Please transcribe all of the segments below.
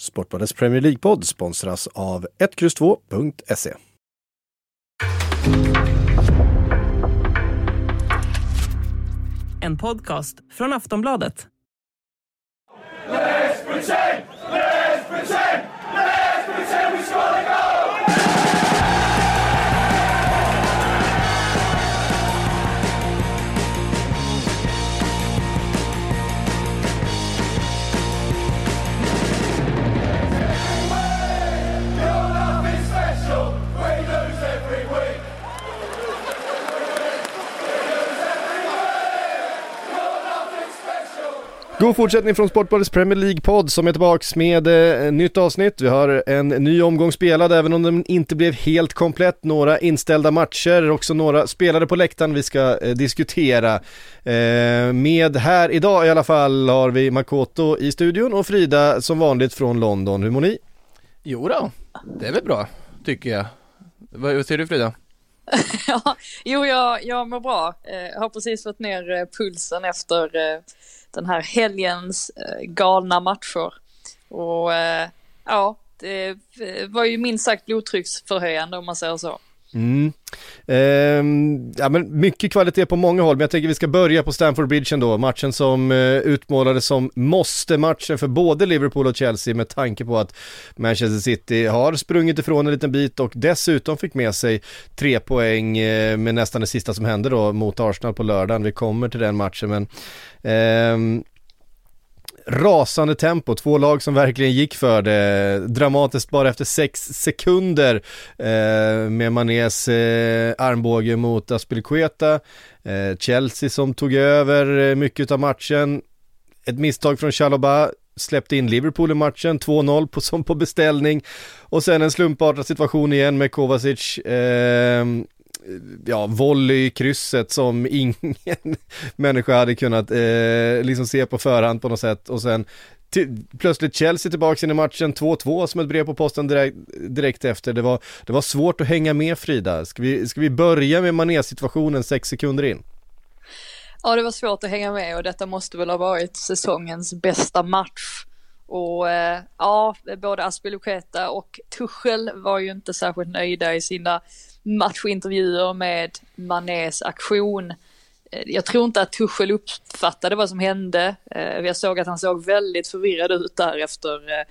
Sportbladets Premier League-podd sponsras av 1X2.se. En podcast från Aftonbladet. God fortsättning från Sportbladets Premier League-podd som är tillbaks med eh, nytt avsnitt. Vi har en ny omgång spelad även om den inte blev helt komplett. Några inställda matcher, också några spelare på läktaren vi ska eh, diskutera. Eh, med här idag i alla fall har vi Makoto i studion och Frida som vanligt från London. Hur mår ni? Jo då, det är väl bra, tycker jag. Vad säger du Frida? ja, jo, jag, jag mår bra. Eh, Jag har precis fått ner eh, pulsen efter eh, den här helgens eh, galna matcher. Och eh, ja, det eh, var ju minst sagt blodtrycksförhöjande om man säger så. Mm. Ehm, ja, men mycket kvalitet på många håll, men jag tänker vi ska börja på Stamford Bridge ändå. Matchen som eh, utmålades som måste-matchen för både Liverpool och Chelsea med tanke på att Manchester City har sprungit ifrån en liten bit och dessutom fick med sig tre poäng eh, med nästan det sista som hände då mot Arsenal på lördagen. Vi kommer till den matchen, men ehm, rasande tempo, två lag som verkligen gick för det, dramatiskt bara efter sex sekunder eh, med Manés eh, armbåge mot Aspilicueta, eh, Chelsea som tog över eh, mycket av matchen, ett misstag från Chalobah släppte in Liverpool i matchen, 2-0 på, som på beställning. Och sen en slumpartad situation igen med Kovacic eh, ja, volley i krysset som ingen människa hade kunnat eh, liksom se på förhand på något sätt och sen plötsligt Chelsea tillbaka in i matchen 2-2 som ett brev på posten direkt, direkt efter. Det var, det var svårt att hänga med Frida. Ska vi, ska vi börja med Mané-situationen sex sekunder in? Ja, det var svårt att hänga med och detta måste väl ha varit säsongens bästa match. Och eh, ja, både Aspilicueta och Tuchel var ju inte särskilt nöjda i sina matchintervjuer med Manés aktion. Eh, jag tror inte att Tuchel uppfattade vad som hände. Eh, jag såg att han såg väldigt förvirrad ut där efter, eh,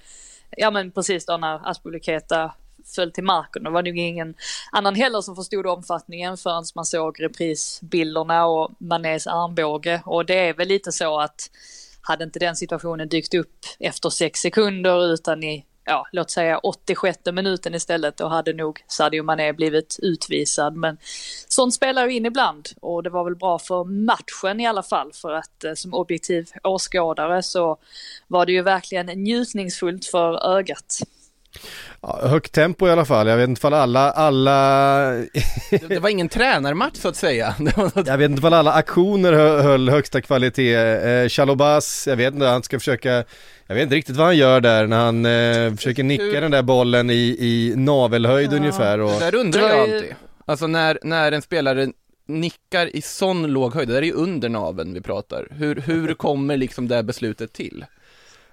ja men precis då när Aspilicueta föll till marken. Det var nog ingen annan heller som förstod omfattningen förrän man såg reprisbilderna och Manés armbåge. Och det är väl lite så att hade inte den situationen dykt upp efter sex sekunder utan i, ja, låt säga 86 minuten istället, då hade nog Sadio Mané blivit utvisad. Men sånt spelar ju in ibland och det var väl bra för matchen i alla fall för att eh, som objektiv åskådare så var det ju verkligen njutningsfullt för ögat. Ja, högt tempo i alla fall, jag vet inte ifall alla, alla Det, det var ingen tränarmatch så att säga. Något... Jag vet inte ifall alla aktioner hö- höll högsta kvalitet. Eh, Chalobas, jag vet inte, han ska försöka, jag vet inte riktigt vad han gör där när han eh, försöker nicka Hur- den där bollen i, i navelhöjd ungefär. Och, Det där undrar jag alltid. Alltså när, när en spelare nickar i sån låg höjd, det där är ju under naveln vi pratar. Hur, hur kommer liksom det här beslutet till?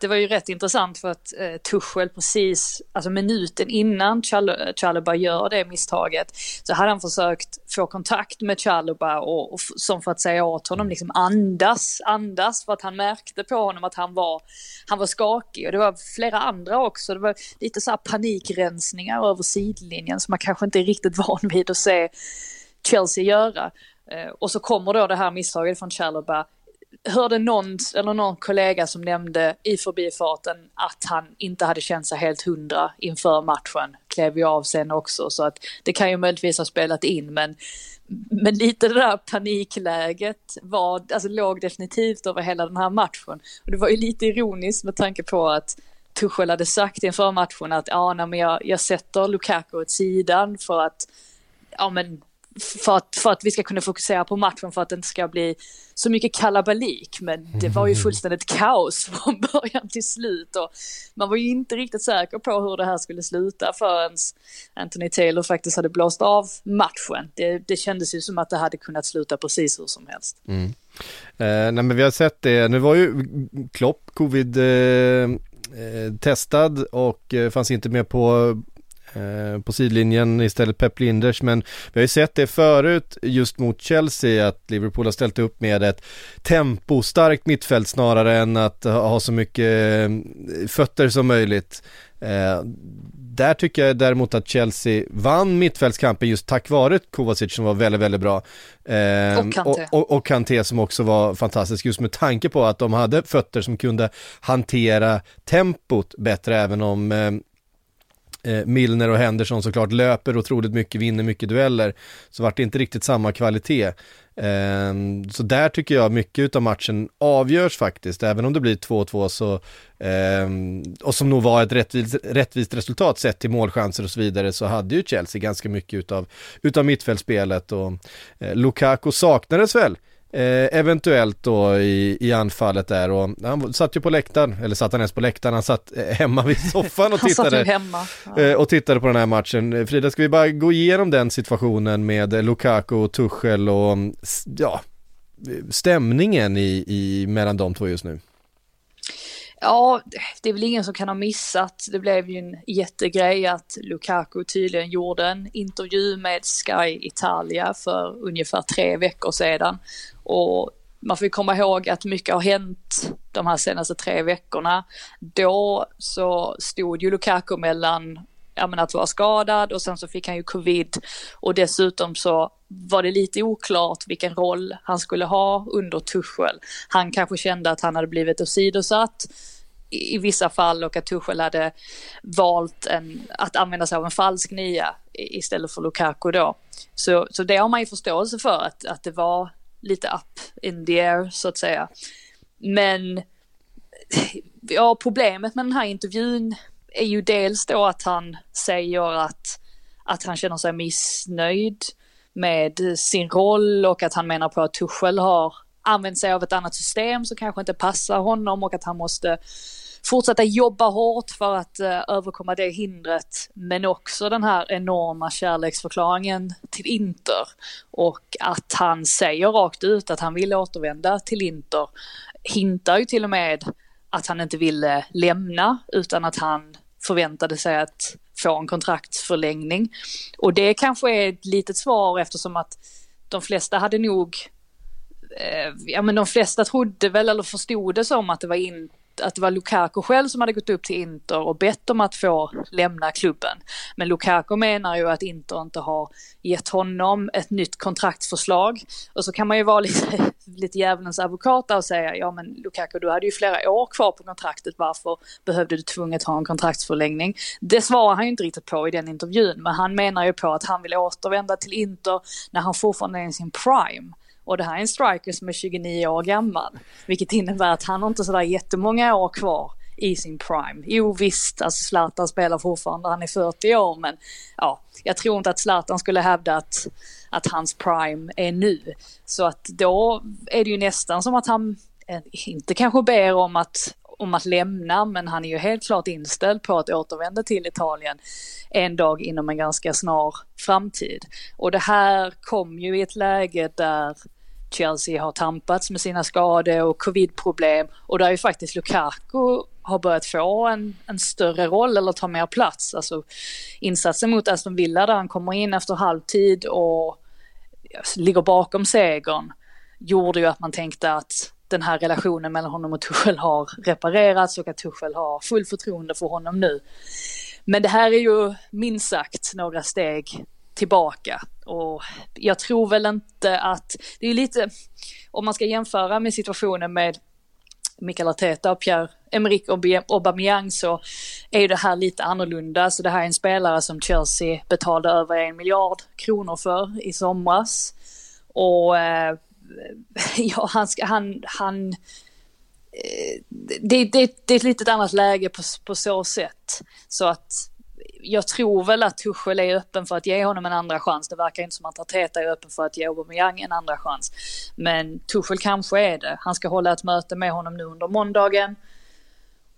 Det var ju rätt intressant för att eh, Tuchel precis, alltså minuten innan Chal- Chalobah gör det misstaget, så hade han försökt få kontakt med Chalobah och, och som för att säga åt honom liksom andas, andas för att han märkte på honom att han var, han var skakig och det var flera andra också. Det var lite så här panikrensningar över sidlinjen som man kanske inte är riktigt van vid att se Chelsea göra. Eh, och så kommer då det här misstaget från Chalobah hörde någon, eller någon kollega som nämnde i förbifarten att han inte hade känt sig helt hundra inför matchen. Klev ju av sen också så att det kan ju möjligtvis ha spelat in men, men lite det där panikläget var, alltså låg definitivt över hela den här matchen. Och det var ju lite ironiskt med tanke på att Tuchel hade sagt inför matchen att ja, nej, men jag, jag sätter Lukaku åt sidan för att ja, men för att, för att vi ska kunna fokusera på matchen för att det inte ska bli så mycket kalabalik. Men det var ju fullständigt kaos från början till slut och man var ju inte riktigt säker på hur det här skulle sluta förrän Anthony Taylor faktiskt hade blåst av matchen. Det, det kändes ju som att det hade kunnat sluta precis hur som helst. Eh, nej men vi har sett det, nu var ju Klopp covid eh, eh, testad och eh, fanns inte med på på sidlinjen istället Pep Linders men vi har ju sett det förut just mot Chelsea att Liverpool har ställt upp med ett tempostarkt mittfält snarare än att ha så mycket eh, fötter som möjligt. Eh, där tycker jag däremot att Chelsea vann mittfältskampen just tack vare Kovacic som var väldigt, väldigt bra. Eh, och Kanté. Och, och, Kanté som också var fantastisk just med tanke på att de hade fötter som kunde hantera tempot bättre även om eh, eh, Eh, Milner och Henderson såklart löper otroligt mycket, vinner mycket dueller, så vart det inte riktigt samma kvalitet. Eh, så där tycker jag mycket av matchen avgörs faktiskt, även om det blir 2-2 så, eh, och som nog var ett rättvist, rättvist resultat sett till målchanser och så vidare, så hade ju Chelsea ganska mycket utav, utav mittfältsspelet och eh, Lukaku saknades väl Eh, eventuellt då i, i anfallet där och han satt ju på läktaren, eller satt han ens på läktaren, han satt eh, hemma vid soffan och tittade. hemma. Ja. Eh, och tittade på den här matchen. Frida, ska vi bara gå igenom den situationen med Lukaku och Tuchel och ja, stämningen i, i mellan de två just nu? Ja, det är väl ingen som kan ha missat. Det blev ju en jättegrej att Lukaku tydligen gjorde en intervju med Sky Italia för ungefär tre veckor sedan. Och man får komma ihåg att mycket har hänt de här senaste tre veckorna. Då så stod ju Lukaku mellan ja, men att vara skadad och sen så fick han ju covid och dessutom så var det lite oklart vilken roll han skulle ha under Tuchel. Han kanske kände att han hade blivit åsidosatt i vissa fall och att Tuchel hade valt en, att använda sig av en falsk nia istället för Lukaku då. Så, så det har man ju förståelse för att, att det var lite up in the air så att säga. Men ja, problemet med den här intervjun är ju dels då att han säger att, att han känner sig missnöjd med sin roll och att han menar på att Tuchel har använt sig av ett annat system som kanske inte passar honom och att han måste fortsätta jobba hårt för att uh, överkomma det hindret. Men också den här enorma kärleksförklaringen till Inter. Och att han säger rakt ut att han vill återvända till Inter. Hintar ju till och med att han inte ville lämna utan att han förväntade sig att få en kontraktsförlängning. Och det kanske är ett litet svar eftersom att de flesta hade nog eh, ja men de flesta trodde väl eller förstod det som att det var in, att det var Lukaku själv som hade gått upp till Inter och bett om att få lämna klubben. Men Lukaku menar ju att Inter inte har gett honom ett nytt kontraktförslag. Och så kan man ju vara lite, lite djävulens advokat och säga, ja men Lukaku du hade ju flera år kvar på kontraktet, varför behövde du tvunget ha en kontraktsförlängning? Det svarar han ju inte riktigt på i den intervjun, men han menar ju på att han vill återvända till Inter när han fortfarande är i sin prime. Och det här är en striker som är 29 år gammal. Vilket innebär att han har inte sådär jättemånga år kvar i sin prime. Jo visst, alltså Zlatan spelar fortfarande, han är 40 år men ja, jag tror inte att Zlatan skulle hävda att, att hans prime är nu. Så att då är det ju nästan som att han eh, inte kanske ber om att om att lämna, men han är ju helt klart inställd på att återvända till Italien en dag inom en ganska snar framtid. Och det här kom ju i ett läge där Chelsea har tampats med sina skador och covidproblem och där ju faktiskt Lukaku har börjat få en, en större roll eller ta mer plats. Alltså insatsen mot Aston Villa där han kommer in efter halvtid och ligger bakom segern gjorde ju att man tänkte att den här relationen mellan honom och Tuchel har reparerats och att Tuchel har full förtroende för honom nu. Men det här är ju minst sagt några steg tillbaka och jag tror väl inte att, det är lite, om man ska jämföra med situationen med Mikael Arteta och Pierre Emerick Aubameyang så är det här lite annorlunda. Så det här är en spelare som Chelsea betalade över en miljard kronor för i somras. Och eh, ja, han, ska, han, han eh, det, det, det är ett litet annat läge på, på så sätt. Så att jag tror väl att Tuchel är öppen för att ge honom en andra chans. Det verkar inte som att Arteta är öppen för att ge Aubameyang en andra chans. Men Tuchel kanske är det. Han ska hålla ett möte med honom nu under måndagen.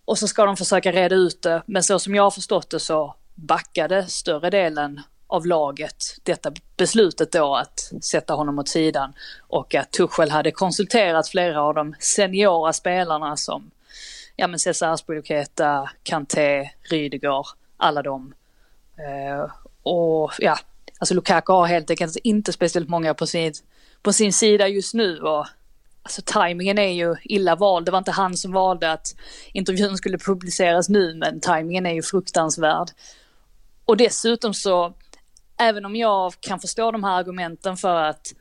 Och så ska de försöka reda ut det. Men så som jag har förstått det så backade större delen av laget detta beslutet då att sätta honom åt sidan. Och att Tuchel hade konsulterat flera av de seniora spelarna som ja men Cesar Aspilicueta, Kanté, Rydiger, alla dem. Eh, och ja, alltså Lukaku har helt enkelt inte speciellt många på sin, på sin sida just nu och alltså tajmingen är ju illa vald. Det var inte han som valde att intervjun skulle publiceras nu men tajmingen är ju fruktansvärd. Och dessutom så, även om jag kan förstå de här argumenten för att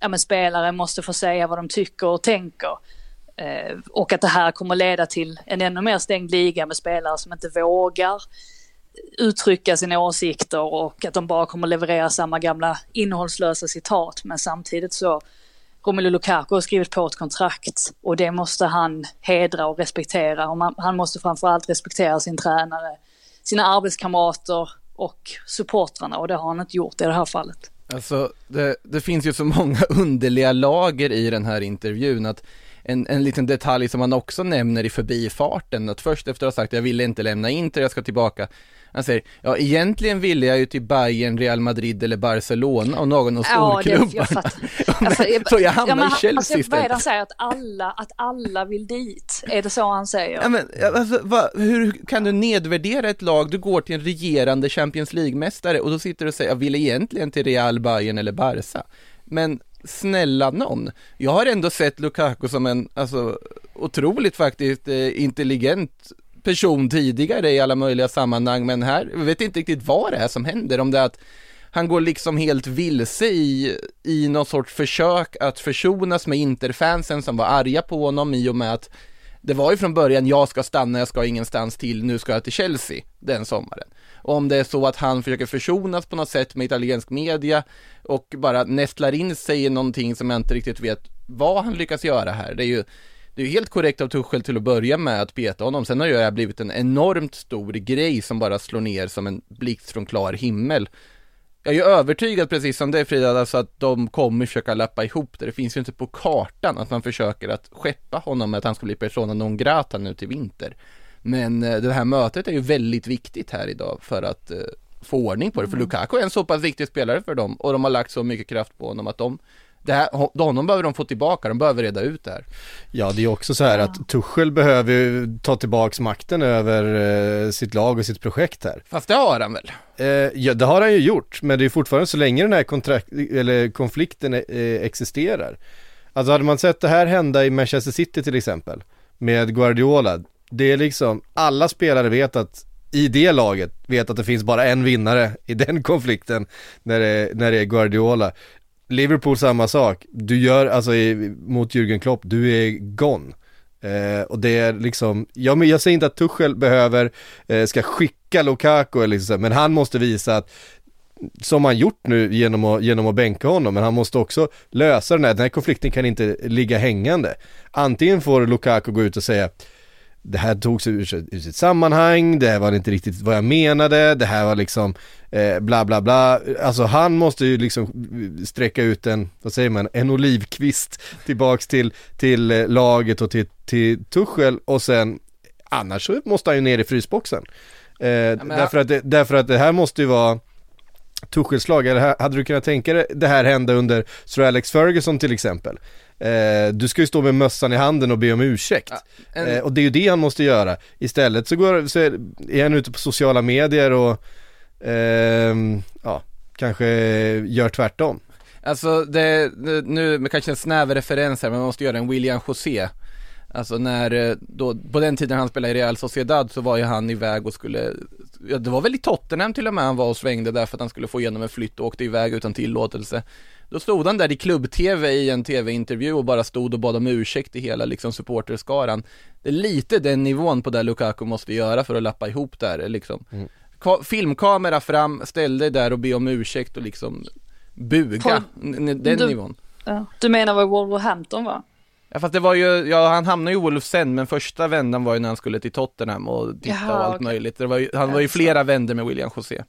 ja, men spelare måste få säga vad de tycker och tänker. Eh, och att det här kommer leda till en ännu mer stängd liga med spelare som inte vågar uttrycka sina åsikter och att de bara kommer leverera samma gamla innehållslösa citat. Men samtidigt så Romelu Lukaku har skrivit på ett kontrakt och det måste han hedra och respektera. Och man, han måste framförallt respektera sin tränare, sina arbetskamrater och supportrarna och det har han inte gjort i det här fallet. Alltså, det, det finns ju så många underliga lager i den här intervjun att en, en liten detalj som han också nämner i förbifarten, att först efter att ha sagt jag ville inte lämna Inter, jag ska tillbaka, han säger, ja egentligen ville jag ju till Bayern, Real Madrid eller Barcelona och någon av storklubbarna. Ja, alltså, så jag hamnar ja, i Chelsea alltså, istället. Vad är det han säger? Att alla, att alla vill dit? Är det så han säger? Ja, men, alltså, va, hur kan du nedvärdera ett lag? Du går till en regerande Champions League-mästare och då sitter du och säger, jag vill egentligen till Real, Bayern eller Barca. Men snälla någon. Jag har ändå sett Lukaku som en, alltså, otroligt faktiskt eh, intelligent person tidigare i alla möjliga sammanhang, men här, jag vet inte riktigt vad det är som händer, om det är att han går liksom helt vilse i, i någon sorts försök att försonas med interfansen som var arga på honom i och med att det var ju från början, jag ska stanna, jag ska ingenstans till, nu ska jag till Chelsea den sommaren. Och om det är så att han försöker försonas på något sätt med italiensk media och bara nästlar in sig i någonting som jag inte riktigt vet vad han lyckas göra här. Det är ju det är helt korrekt av Tuchel till att börja med att peta honom. Sen har ju det här blivit en enormt stor grej som bara slår ner som en blixt från klar himmel. Jag är ju övertygad, precis som det Frida, alltså att de kommer försöka lappa ihop det. Det finns ju inte på kartan att man försöker att skeppa honom med att han ska bli persona non grata nu till vinter. Men eh, det här mötet är ju väldigt viktigt här idag för att eh, få ordning på det. För mm. Lukaku är en så pass viktig spelare för dem och de har lagt så mycket kraft på honom att de det här, honom behöver de få tillbaka, de behöver reda ut det här. Ja, det är också så här att Tuchel behöver ta tillbaks makten över eh, sitt lag och sitt projekt här. Fast det har han väl? Eh, ja, det har han ju gjort, men det är fortfarande så länge den här kontrakt, eller konflikten eh, existerar. Alltså hade man sett det här hända i Manchester City till exempel, med Guardiola, det är liksom, alla spelare vet att i det laget vet att det finns bara en vinnare i den konflikten när det, när det är Guardiola. Liverpool samma sak, du gör alltså i, mot Jürgen Klopp, du är gone. Eh, och det är liksom, ja, men jag säger inte att Tuchel behöver, eh, ska skicka Lukaku eller liksom, men han måste visa att som han gjort nu genom att, genom att bänka honom, men han måste också lösa den här, den här konflikten kan inte ligga hängande. Antingen får Lukaku gå ut och säga det här togs ur, ur sitt sammanhang, det här var inte riktigt vad jag menade, det här var liksom eh, bla bla bla. Alltså han måste ju liksom sträcka ut en, vad säger man, en olivkvist tillbaks till, till eh, laget och till, till Tuchel och sen annars så måste han ju ner i frysboxen. Eh, ja, därför, att det, därför att det här måste ju vara Tuchels lag, eller hade du kunnat tänka dig det här hända under Sir Alex Ferguson till exempel? Eh, du ska ju stå med mössan i handen och be om ursäkt. Ja, en... eh, och det är ju det han måste göra. Istället så, går, så är han ute på sociala medier och eh, ja, kanske gör tvärtom. Alltså det, nu med kanske en snäv referens här, men man måste göra en William José. Alltså när, eh, då, på den tiden han spelade i Real Sociedad så var ju han iväg och skulle, ja, det var väl i Tottenham till och med han var och svängde där för att han skulle få igenom en flytt och åkte iväg utan tillåtelse. Då stod han där i klubb-tv i en tv-intervju och bara stod och bad om ursäkt i hela liksom supporterskaran. Det är lite den nivån på det Lukaku måste göra för att lappa ihop där liksom. Mm. filmkamera fram, ställ dig där och be om ursäkt och liksom buga, den du, nivån. Ja. Du menar vad Wolverhampton var? Ja fast det var ju, ja han hamnade ju i Wolves sen men första vändan var ju när han skulle till Tottenham och titta Jaha, och allt okay. möjligt. Var ju, han var ju flera vändor med William José.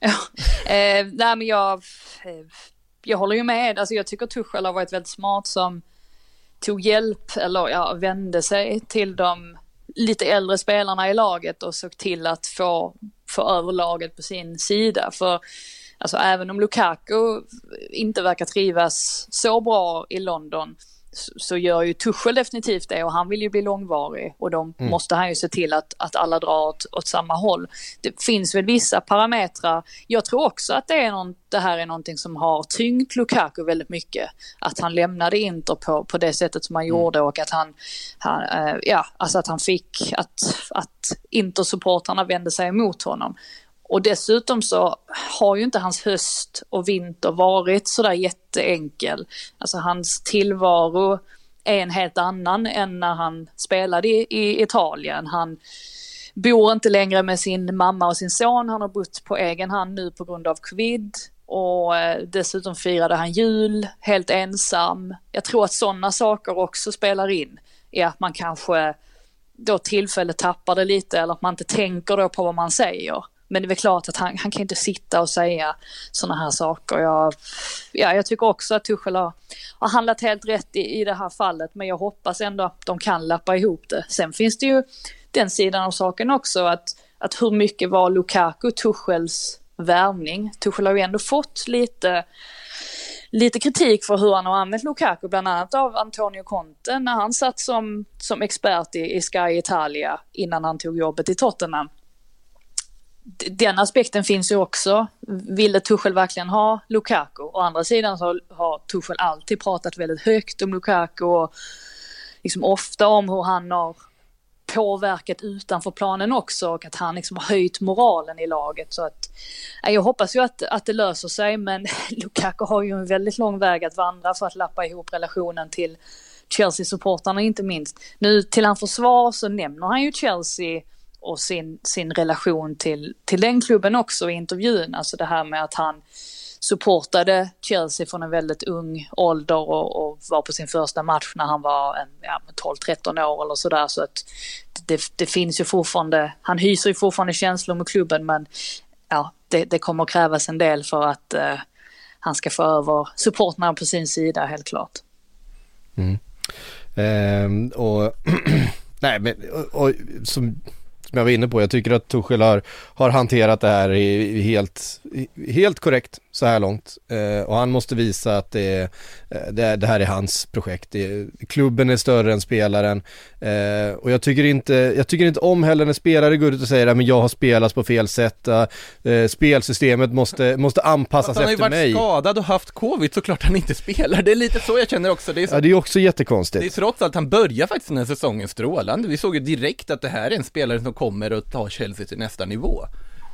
Ja, eh, nej men jag, eh, jag håller ju med, alltså jag tycker Tuchel har varit väldigt smart som tog hjälp eller ja, vände sig till de lite äldre spelarna i laget och såg till att få, få över laget på sin sida. För alltså även om Lukaku inte verkar trivas så bra i London så gör ju Tuchel definitivt det och han vill ju bli långvarig och då mm. måste han ju se till att, att alla drar åt, åt samma håll. Det finns väl vissa parametrar. Jag tror också att det, är någon, det här är någonting som har tyngt Lukaku väldigt mycket. Att han lämnade Inter på, på det sättet som han mm. gjorde och att han, han äh, ja, alltså att han fick, att, att Inter-supportrarna vände sig emot honom. Och dessutom så har ju inte hans höst och vinter varit sådär jätteenkel. Alltså hans tillvaro är en helt annan än när han spelade i, i Italien. Han bor inte längre med sin mamma och sin son, han har bott på egen hand nu på grund av covid. Och eh, dessutom firade han jul helt ensam. Jag tror att sådana saker också spelar in i att man kanske då tillfället tappar det lite eller att man inte tänker då på vad man säger. Men det är väl klart att han, han kan inte sitta och säga sådana här saker. Jag, ja, jag tycker också att Tuchel har, har handlat helt rätt i, i det här fallet, men jag hoppas ändå att de kan lappa ihop det. Sen finns det ju den sidan av saken också, att, att hur mycket var Lukaku Tuchels värvning? Tuchel har ju ändå fått lite lite kritik för hur han har använt Lukaku, bland annat av Antonio Conte när han satt som, som expert i, i Sky Italia innan han tog jobbet i Tottenham den aspekten finns ju också. Ville Tuchel verkligen ha Lukaku? Å andra sidan så har Tuchel alltid pratat väldigt högt om Lukaku och liksom ofta om hur han har påverkat utanför planen också och att han liksom har höjt moralen i laget. Så att, jag hoppas ju att, att det löser sig men Lukaku har ju en väldigt lång väg att vandra för att lappa ihop relationen till Chelsea-supportrarna inte minst. Nu till hans försvar så nämner han ju Chelsea och sin, sin relation till, till den klubben också i intervjun. Alltså det här med att han supportade Chelsea från en väldigt ung ålder och, och var på sin första match när han var en, ja, 12-13 år eller sådär. Så att det, det, finns ju fortfarande, han hyser ju fortfarande känslor med klubben men ja, det, det kommer krävas en del för att eh, han ska få över supportrarna på sin sida helt klart. Mm. Ehm, och nej men och, och, som som jag var inne på, jag tycker att Tuchel har, har hanterat det här i, helt, helt korrekt så här långt. Eh, och han måste visa att det, eh, det, det här är hans projekt. Det, klubben är större än spelaren. Eh, och jag tycker, inte, jag tycker inte om heller när spelare går ut och säger att jag har spelat på fel sätt. Eh, spelsystemet måste, måste anpassas efter mig. Han har ju varit skadad och haft covid, såklart han inte spelar. Det är lite så jag känner också. Det är, så, ja, det är också jättekonstigt. Det är trots allt, han börjar faktiskt den här säsongen strålande. Vi såg ju direkt att det här är en spelare som kommer att ta Chelsea till nästa nivå.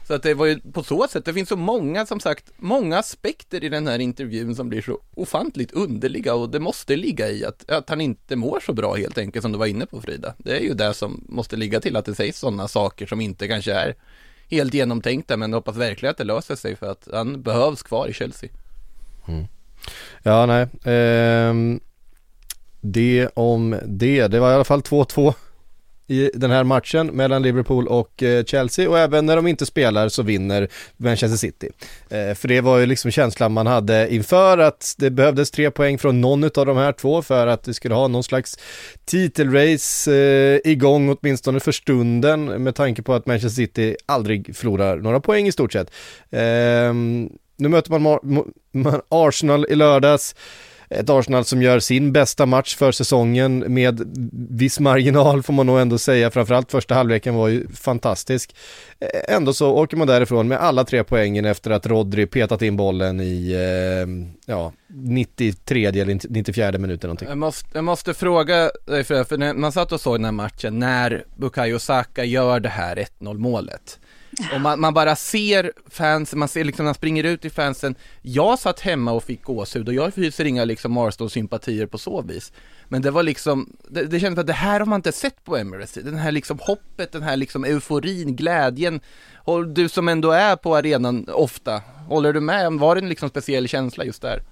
Så att det var ju på så sätt, det finns så många som sagt, många aspekter i den här intervjun som blir så ofantligt underliga och det måste ligga i att, att han inte mår så bra helt enkelt som du var inne på Frida. Det är ju det som måste ligga till att det sägs sådana saker som inte kanske är helt genomtänkta men hoppas verkligen att det löser sig för att han behövs kvar i Chelsea. Mm. Ja, nej. Ehm, det om det. Det var i alla fall 2-2 i den här matchen mellan Liverpool och eh, Chelsea och även när de inte spelar så vinner Manchester City. Eh, för det var ju liksom känslan man hade inför att det behövdes tre poäng från någon av de här två för att vi skulle ha någon slags titelrace eh, igång åtminstone för stunden med tanke på att Manchester City aldrig förlorar några poäng i stort sett. Ehm, nu möter man Arsenal i lördags ett Arsenal som gör sin bästa match för säsongen med viss marginal får man nog ändå säga, framförallt första halvleken var ju fantastisk. Eh, ändå så åker man därifrån med alla tre poängen efter att Rodri petat in bollen i, eh, ja, 93 eller 94 minuter. någonting. Jag måste, jag måste fråga dig för, för när man satt och såg den här matchen när Bukayo Saka gör det här 1-0 målet. Och man, man, bara ser fansen, man ser liksom, man springer ut i fansen. Jag satt hemma och fick gåshud och jag hyser inga liksom Marston-sympatier på så vis. Men det var liksom, det, det kändes att det här har man inte sett på Emirates. Den här liksom hoppet, den här liksom euforin, glädjen. Och du som ändå är på arenan ofta, håller du med? Var det en liksom speciell känsla just där?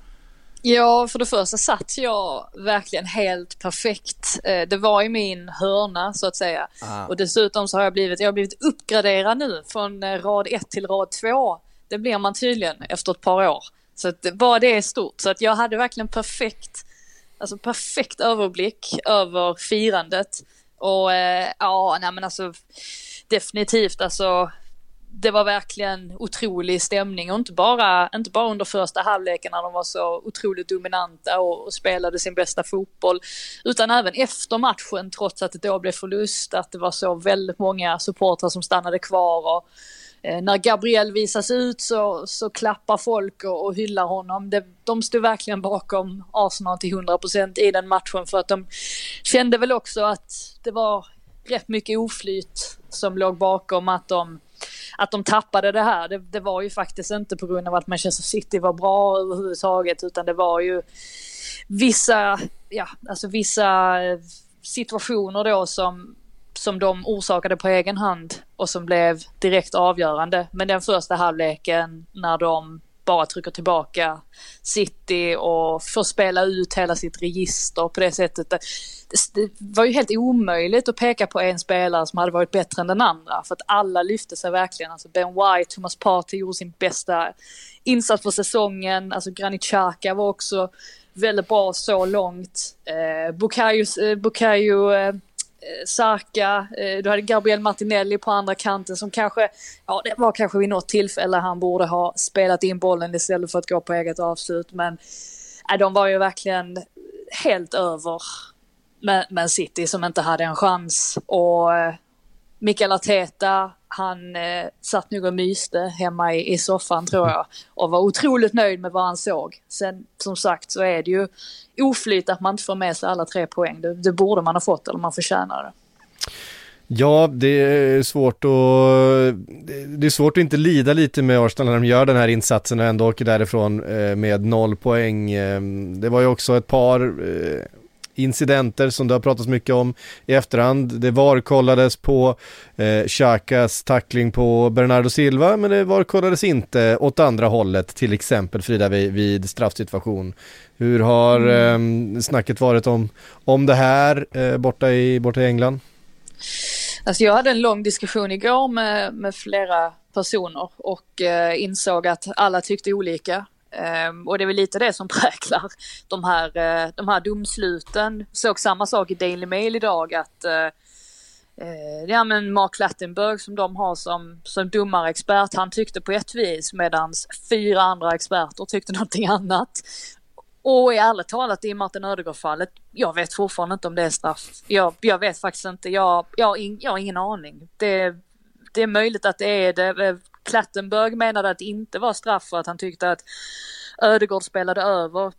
Ja, för det första satt jag verkligen helt perfekt. Eh, det var i min hörna så att säga. Ah. Och dessutom så har jag blivit, jag har blivit uppgraderad nu från eh, rad 1 till rad 2. Det blir man tydligen efter ett par år. Så att bara det är stort. Så att jag hade verkligen perfekt, alltså perfekt överblick över firandet. Och eh, ja, nej men alltså definitivt alltså det var verkligen otrolig stämning och inte bara, inte bara under första halvleken när de var så otroligt dominanta och, och, spelade sin bästa fotboll, utan även efter matchen trots att det då blev förlust, att det var så väldigt många supportrar som stannade kvar och eh, när Gabriel visas ut så, så klappar folk och, och hyllar honom. Det, de stod verkligen bakom Arsenal till 100% i den matchen för att de kände väl också att det var rätt mycket oflyt som låg bakom att de att de tappade det här, det, det, var ju faktiskt inte på grund av att Manchester City var bra överhuvudtaget, utan det var ju vissa, ja, alltså vissa eh, situationer då som, som de orsakade på egen hand och som blev direkt avgörande. Men den första halvleken när de bara trycker tillbaka City och får spela ut hela sitt register på det sättet. Det, det var ju helt omöjligt att peka på en spelare som hade varit bättre än den andra för att alla lyfte sig verkligen. Alltså Ben White, Thomas Partey gjorde sin bästa insats för säsongen. Alltså Granit Xhaka var också väldigt bra så långt. Eh, Bukayo, eh, Bukayo eh, Eh, Saka, eh, du hade Gabriel Martinelli på andra kanten som kanske, ja det var kanske vid något tillfälle han borde ha spelat in bollen istället för att gå på eget avslut men äh, de var ju verkligen helt över med City som inte hade en chans och Mikael Arteta, han eh, satt nog och myste hemma i, i soffan tror jag och var otroligt nöjd med vad han såg. Sen som sagt så är det ju oflyt att man inte får med sig alla tre poäng. Det, det borde man ha fått eller man förtjänar det. Ja, det är svårt att, det är svårt att inte lida lite med Arsenal när de gör den här insatsen och ändå åker därifrån eh, med noll poäng. Eh, det var ju också ett par eh, incidenter som det har pratats mycket om i efterhand. Det var kollades på eh, Xhakas tackling på Bernardo Silva men det var kollades inte åt andra hållet till exempel Frida vid, vid straffsituation. Hur har eh, snacket varit om, om det här eh, borta, i, borta i England? Alltså jag hade en lång diskussion igår med, med flera personer och eh, insåg att alla tyckte olika. Um, och det är väl lite det som präglar de här, uh, de här domsluten. Såg samma sak i Daily Mail idag att uh, uh, ja men Mark Lattenberg som de har som, som domarexpert, han tyckte på ett vis medan fyra andra experter tyckte någonting annat. Och ärligt talat i Martin Ödegård-fallet, jag vet fortfarande inte om det är straff. Jag, jag vet faktiskt inte, jag, jag, jag har ingen aning. Det, det är möjligt att det är det. Klattenberg menade att det inte var straff för att han tyckte att Ödegård spelade över.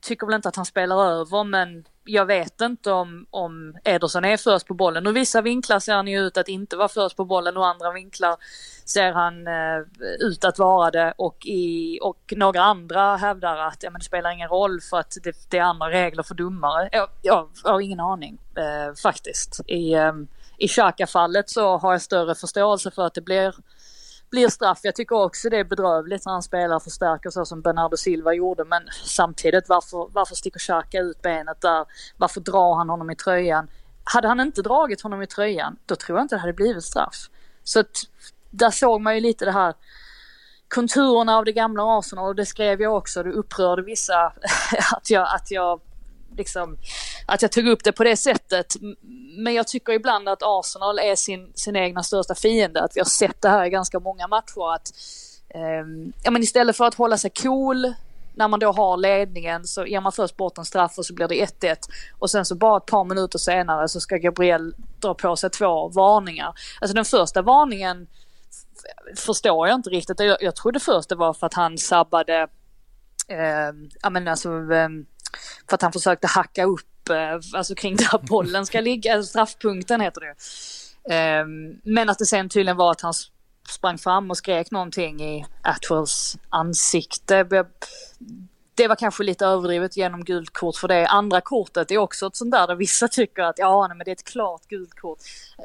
Tycker väl inte att han spelar över men jag vet inte om, om Ederson är först på bollen. Och vissa vinklar ser han ju ut att inte vara först på bollen och andra vinklar ser han eh, ut att vara det och, i, och några andra hävdar att ja, men det spelar ingen roll för att det, det är andra regler för domare. Jag, jag, jag har ingen aning eh, faktiskt. I, eh, i Xhaka-fallet så har jag större förståelse för att det blir blir straff. Jag tycker också det är bedrövligt när han spelar och förstärker så som Bernardo Silva gjorde. Men samtidigt, varför, varför sticker Xhaka ut benet där? Varför drar han honom i tröjan? Hade han inte dragit honom i tröjan, då tror jag inte det hade blivit straff. Så att, där såg man ju lite det här konturerna av det gamla Arsenal och det skrev jag också. Det upprörde vissa att jag, att jag liksom, att jag tog upp det på det sättet. Men jag tycker ibland att Arsenal är sin, sin egna största fiende. Att vi har sett det här i ganska många matcher. Att, eh, ja, men istället för att hålla sig cool när man då har ledningen så ger man först bort en straff och så blir det 1-1. Och sen så bara ett par minuter senare så ska Gabriel dra på sig två varningar. Alltså den första varningen förstår jag inte riktigt. Jag, jag trodde först det var för att han sabbade, eh, ja men alltså eh, för att han försökte hacka upp, eh, alltså kring där bollen ska ligga, straffpunkten heter det. Ehm, men att det sen tydligen var att han sprang fram och skrek någonting i Atwells ansikte det var kanske lite överdrivet genom gult kort för det. Andra kortet är också ett sånt där där vissa tycker att ja, nej, men det är ett klart gult kort.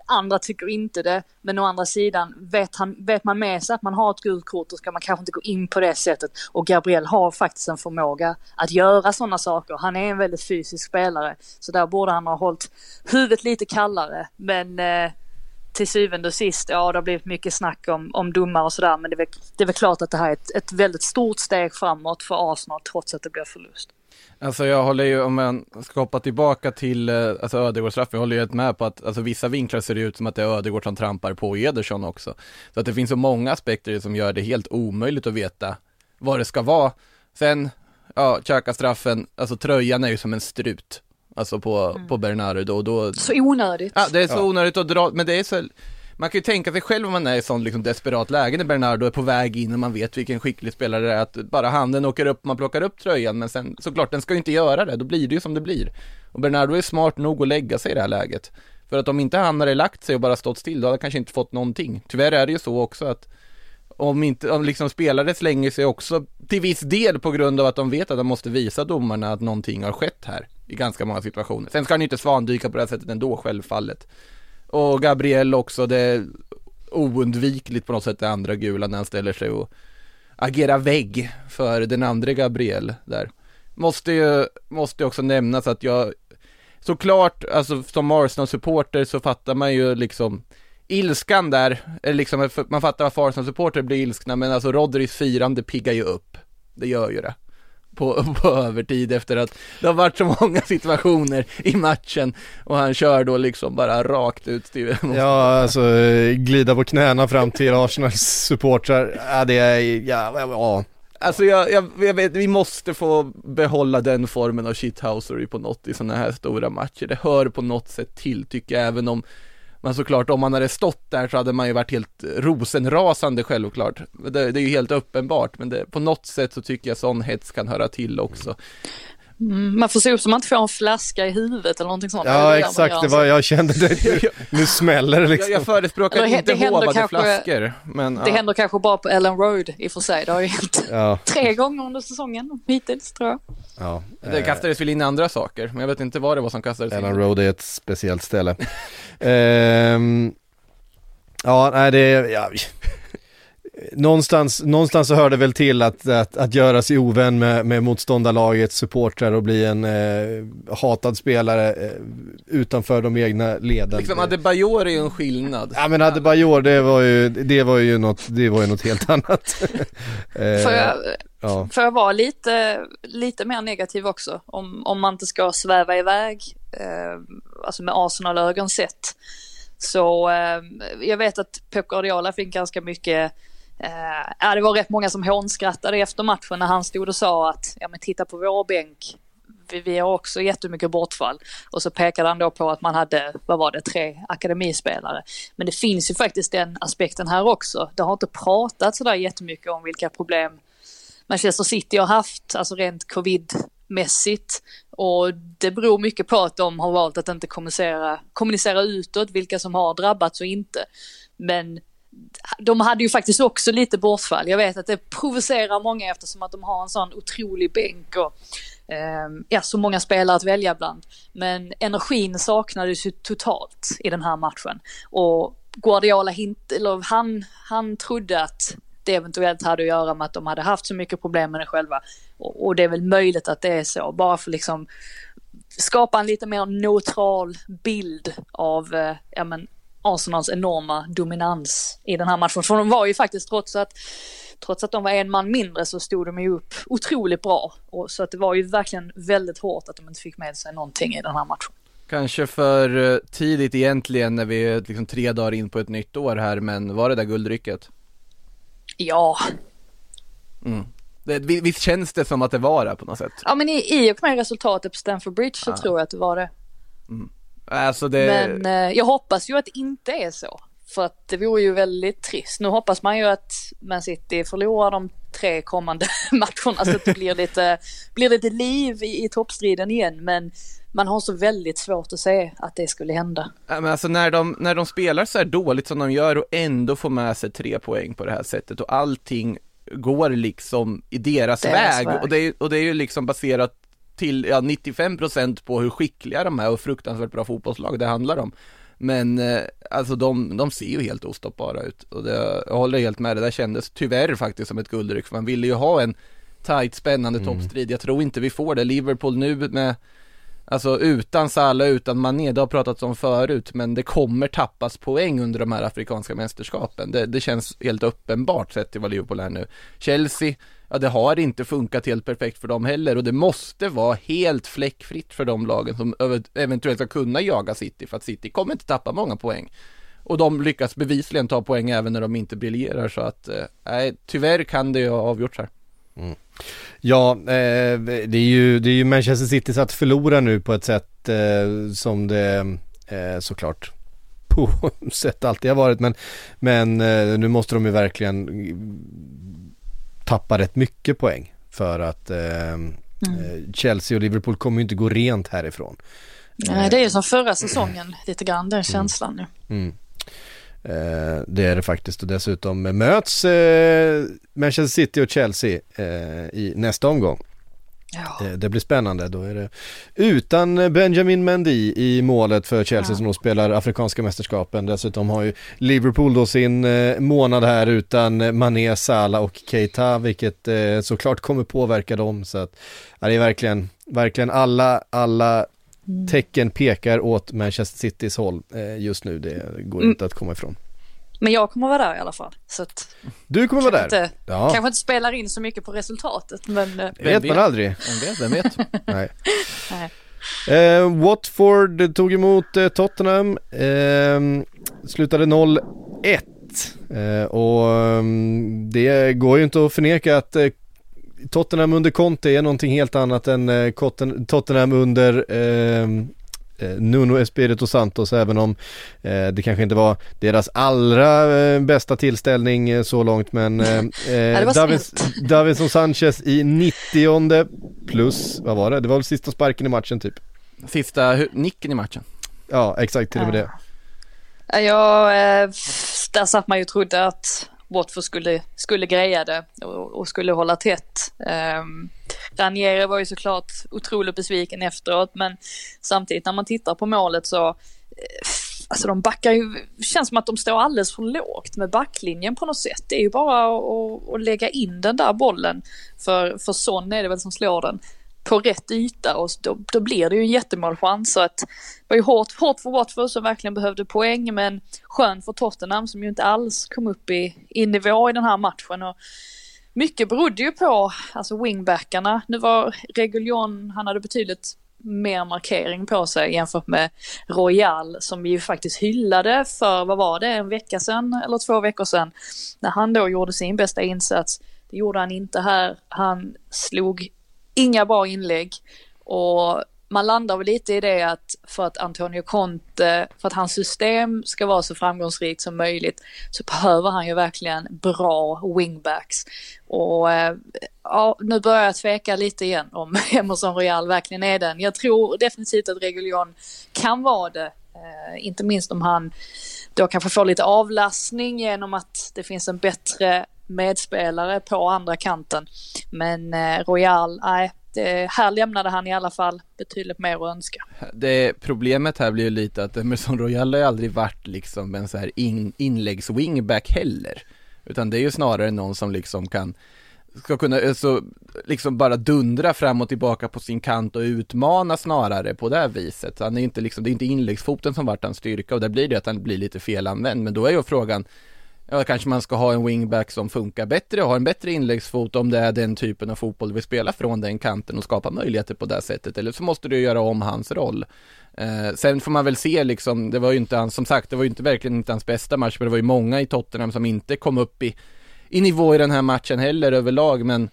Andra tycker inte det, men å andra sidan vet, han, vet man med sig att man har ett gult kort då ska man kanske inte gå in på det sättet. Och Gabriel har faktiskt en förmåga att göra sådana saker. Han är en väldigt fysisk spelare, så där borde han ha hållit huvudet lite kallare. Men eh, till syvende och sist, ja det har blivit mycket snack om, om domar och sådär men det är, väl, det är väl klart att det här är ett, ett väldigt stort steg framåt för Arsenal trots att det blir förlust. Alltså jag håller ju, om man ska hoppa tillbaka till eh, alltså Ödegårdsstraffen, jag håller ju helt med på att alltså, vissa vinklar ser det ut som att det är Ödegård som trampar på Ederson också. Så att det finns så många aspekter som gör det helt omöjligt att veta vad det ska vara. Sen, ja, Xhaka-straffen, alltså tröjan är ju som en strut. Alltså på, mm. på Bernardo och då... Så onödigt. Ja, det är så ja. onödigt att dra, men det är så man kan ju tänka sig själv om man är i sån liksom desperat läge när Bernardo är på väg in och man vet vilken skicklig spelare det är att bara handen åker upp, man plockar upp tröjan men sen såklart den ska ju inte göra det, då blir det ju som det blir. Och Bernardo är smart nog att lägga sig i det här läget. För att om inte han hade lagt sig och bara stått still, då hade han kanske inte fått någonting. Tyvärr är det ju så också att om inte, om liksom spelare slänger sig också till viss del på grund av att de vet att de måste visa domarna att någonting har skett här i ganska många situationer. Sen ska han ju inte svandyka på det här sättet ändå, självfallet. Och Gabriel också, det är oundvikligt på något sätt det andra gula när han ställer sig och agerar vägg för den andra Gabriel där. Måste ju, måste också nämnas att jag såklart, alltså som Arsenal-supporter så fattar man ju liksom ilskan där, eller liksom man fattar varför Arsenal-supporter blir ilskna men alltså Rodrys firande piggar ju upp. Det gör ju det på, på övertid efter att det har varit så många situationer i matchen och han kör då liksom bara rakt ut till Ja, alltså glida på knäna fram till Arsenals supportrar, ja det är, ja, ja. Alltså jag, jag, jag, vet, vi måste få behålla den formen av shithousery på något i sådana här stora matcher. Det hör på något sätt till tycker jag, även om men såklart om man hade stått där så hade man ju varit helt rosenrasande självklart. Det, det är ju helt uppenbart men det, på något sätt så tycker jag sån hets kan höra till också. Mm, man får se upp så man inte får en flaska i huvudet eller någonting sånt. Ja det exakt, det var, jag kände det, nu smäller det liksom. Jag, jag förespråkar eller, inte kanske, flaskor. Men, det ja. händer kanske bara på Ellen Road i och för sig. Det har ju hänt ja. tre gånger under säsongen hittills tror jag. Ja, det kastades väl in andra saker, men jag vet inte vad det var som kastades Ellen in. Ellen Road är ett speciellt ställe. ehm, ja, nej det är, ja, någonstans, någonstans så hör det väl till att, att, att göra sig ovän med, med motståndarlagets supportrar och bli en eh, hatad spelare eh, utanför de egna leden. Liksom Adebayor är ju en skillnad. Ja men Adebayor det var ju, det var ju något, det var ju något helt annat. eh, får, jag, ja. får jag vara lite, lite mer negativ också? Om, om man inte ska sväva iväg, eh, alltså med Arsenal-ögon sett. Så eh, jag vet att Pep Guardiola fick ganska mycket Eh, ja, det var rätt många som hånskrattade efter matchen när han stod och sa att ja, men titta på vår bänk. Vi, vi har också jättemycket bortfall. Och så pekade han då på att man hade, vad var det, tre akademispelare. Men det finns ju faktiskt den aspekten här också. Det har inte pratat sådär jättemycket om vilka problem Manchester City har haft, alltså rent covid-mässigt. Och det beror mycket på att de har valt att inte kommunicera, kommunicera utåt vilka som har drabbats och inte. Men de hade ju faktiskt också lite bortfall. Jag vet att det provocerar många eftersom att de har en sån otrolig bänk och eh, ja, så många spelare att välja bland. Men energin saknades ju totalt i den här matchen. Och Guardiola hint, eller han, han trodde att det eventuellt hade att göra med att de hade haft så mycket problem med det själva. Och, och det är väl möjligt att det är så, bara för liksom skapa en lite mer neutral bild av, eh, ja men Arsenals enorma dominans i den här matchen. För de var ju faktiskt trots att, trots att de var en man mindre så stod de ju upp otroligt bra. Och, så att det var ju verkligen väldigt hårt att de inte fick med sig någonting i den här matchen. Kanske för eh, tidigt egentligen när vi är liksom tre dagar in på ett nytt år här, men var det där guldrycket? Ja. Mm. Det, visst känns det som att det var det på något sätt? Ja men i, i och med resultatet på Stamford Bridge så ah. tror jag att det var det. Mm. Alltså det... Men eh, jag hoppas ju att det inte är så. För att det vore ju väldigt trist. Nu hoppas man ju att Man City förlorar de tre kommande matcherna så att det blir lite, blir lite liv i, i toppstriden igen. Men man har så väldigt svårt att se att det skulle hända. Ja, men alltså när de, när de spelar så här dåligt som de gör och ändå får med sig tre poäng på det här sättet och allting går liksom i deras, deras väg. väg. Och, det är, och det är ju liksom baserat till ja, 95% på hur skickliga de är och fruktansvärt bra fotbollslag det handlar om. Men eh, alltså de, de ser ju helt ostoppbara ut och det, jag håller helt med, det där kändes tyvärr faktiskt som ett guldryck för man ville ju ha en tight spännande mm. toppstrid. Jag tror inte vi får det. Liverpool nu med Alltså utan Salah, utan Mané, det har pratats om förut, men det kommer tappas poäng under de här afrikanska mästerskapen. Det, det känns helt uppenbart sett till vad Liverpool är nu. Chelsea, ja det har inte funkat helt perfekt för dem heller och det måste vara helt fläckfritt för de lagen som eventuellt ska kunna jaga City för att City kommer inte tappa många poäng. Och de lyckas bevisligen ta poäng även när de inte briljerar så att, eh, tyvärr kan det ju ha avgjorts här. Mm. Ja, eh, det, är ju, det är ju Manchester City att förlora nu på ett sätt eh, som det eh, såklart på sätt alltid har varit men, men eh, nu måste de ju verkligen tappa rätt mycket poäng för att eh, mm. Eh, Chelsea och Liverpool kommer ju inte gå rent härifrån. Nej, det är ju som förra säsongen lite grann den mm. känslan nu. Mm. Eh, det är det faktiskt och dessutom möts eh, Manchester City och Chelsea eh, i nästa omgång. Ja. Det blir spännande, då är det utan Benjamin Mendy i målet för Chelsea ja. som då spelar Afrikanska mästerskapen. Dessutom har ju Liverpool då sin eh, månad här utan Mané, Salah och Keita, vilket eh, såklart kommer påverka dem. Så att, ja, det är verkligen, verkligen alla, alla Mm. tecken pekar åt Manchester Citys håll eh, just nu. Det går mm. inte att komma ifrån. Men jag kommer vara där i alla fall. Så att du kommer vara där? Inte, ja. Kanske inte spelar in så mycket på resultatet men... Eh, det vet man aldrig. Vem vet? Vem vet? Nej. Nej. Eh, Watford tog emot eh, Tottenham, eh, slutade 0-1 eh, och mm, det går ju inte att förneka att Tottenham under Conte är någonting helt annat än eh, Tottenham under ehm, eh, Nuno Espirito Santos även om eh, det kanske inte var deras allra eh, bästa tillställning eh, så långt men eh, Davis, Davison Sanchez i 90 plus, vad var det? Det var väl sista sparken i matchen typ? Sista nicken i matchen? Ja exakt, till och med det. Ja, där satt man ju trodde att Watford skulle, skulle greja det och, och skulle hålla tätt. Um, Ranieri var ju såklart otroligt besviken efteråt men samtidigt när man tittar på målet så eh, Alltså de backar ju, känns som att de står alldeles för lågt med backlinjen på något sätt. Det är ju bara att, att lägga in den där bollen. För, för Son är det väl som slår den på rätt yta och då, då blir det ju en jättemålchans. Så att det var ju hårt, hårt för Watford som verkligen behövde poäng men skönt för Tottenham som ju inte alls kom upp i, i nivå i den här matchen. Och mycket berodde ju på alltså wingbackarna. Nu var Reguljon, han hade betydligt mer markering på sig jämfört med Royal som vi ju faktiskt hyllade för, vad var det, en vecka sedan eller två veckor sedan. När han då gjorde sin bästa insats. Det gjorde han inte här. Han slog inga bra inlägg och man landar väl lite i det att för att Antonio Conte, för att hans system ska vara så framgångsrikt som möjligt så behöver han ju verkligen bra wingbacks. Och eh, ja, nu börjar jag tveka lite igen om Emerson Royal verkligen är den. Jag tror definitivt att Reguljon kan vara det, eh, inte minst om han då kanske får lite avlastning genom att det finns en bättre medspelare på andra kanten. Men eh, Royal, nej, här lämnade han i alla fall betydligt mer att önska. Det problemet här blir ju lite att Emerson Royal har aldrig varit liksom en så här in, inläggs-wingback heller. Utan det är ju snarare någon som liksom kan ska kunna alltså, liksom bara dundra fram och tillbaka på sin kant och utmana snarare på det här viset. Han är inte liksom, det är inte inläggsfoten som varit hans styrka och där blir det att han blir lite felanvänd. Men då är ju frågan, ja, kanske man ska ha en wingback som funkar bättre och har en bättre inläggsfot om det är den typen av fotboll vi spelar från den kanten och skapa möjligheter på det sättet. Eller så måste du göra om hans roll. Eh, sen får man väl se liksom, det var ju inte hans, som sagt, det var ju inte verkligen inte hans bästa match, men det var ju många i Tottenham som inte kom upp i, i nivå i den här matchen heller överlag, men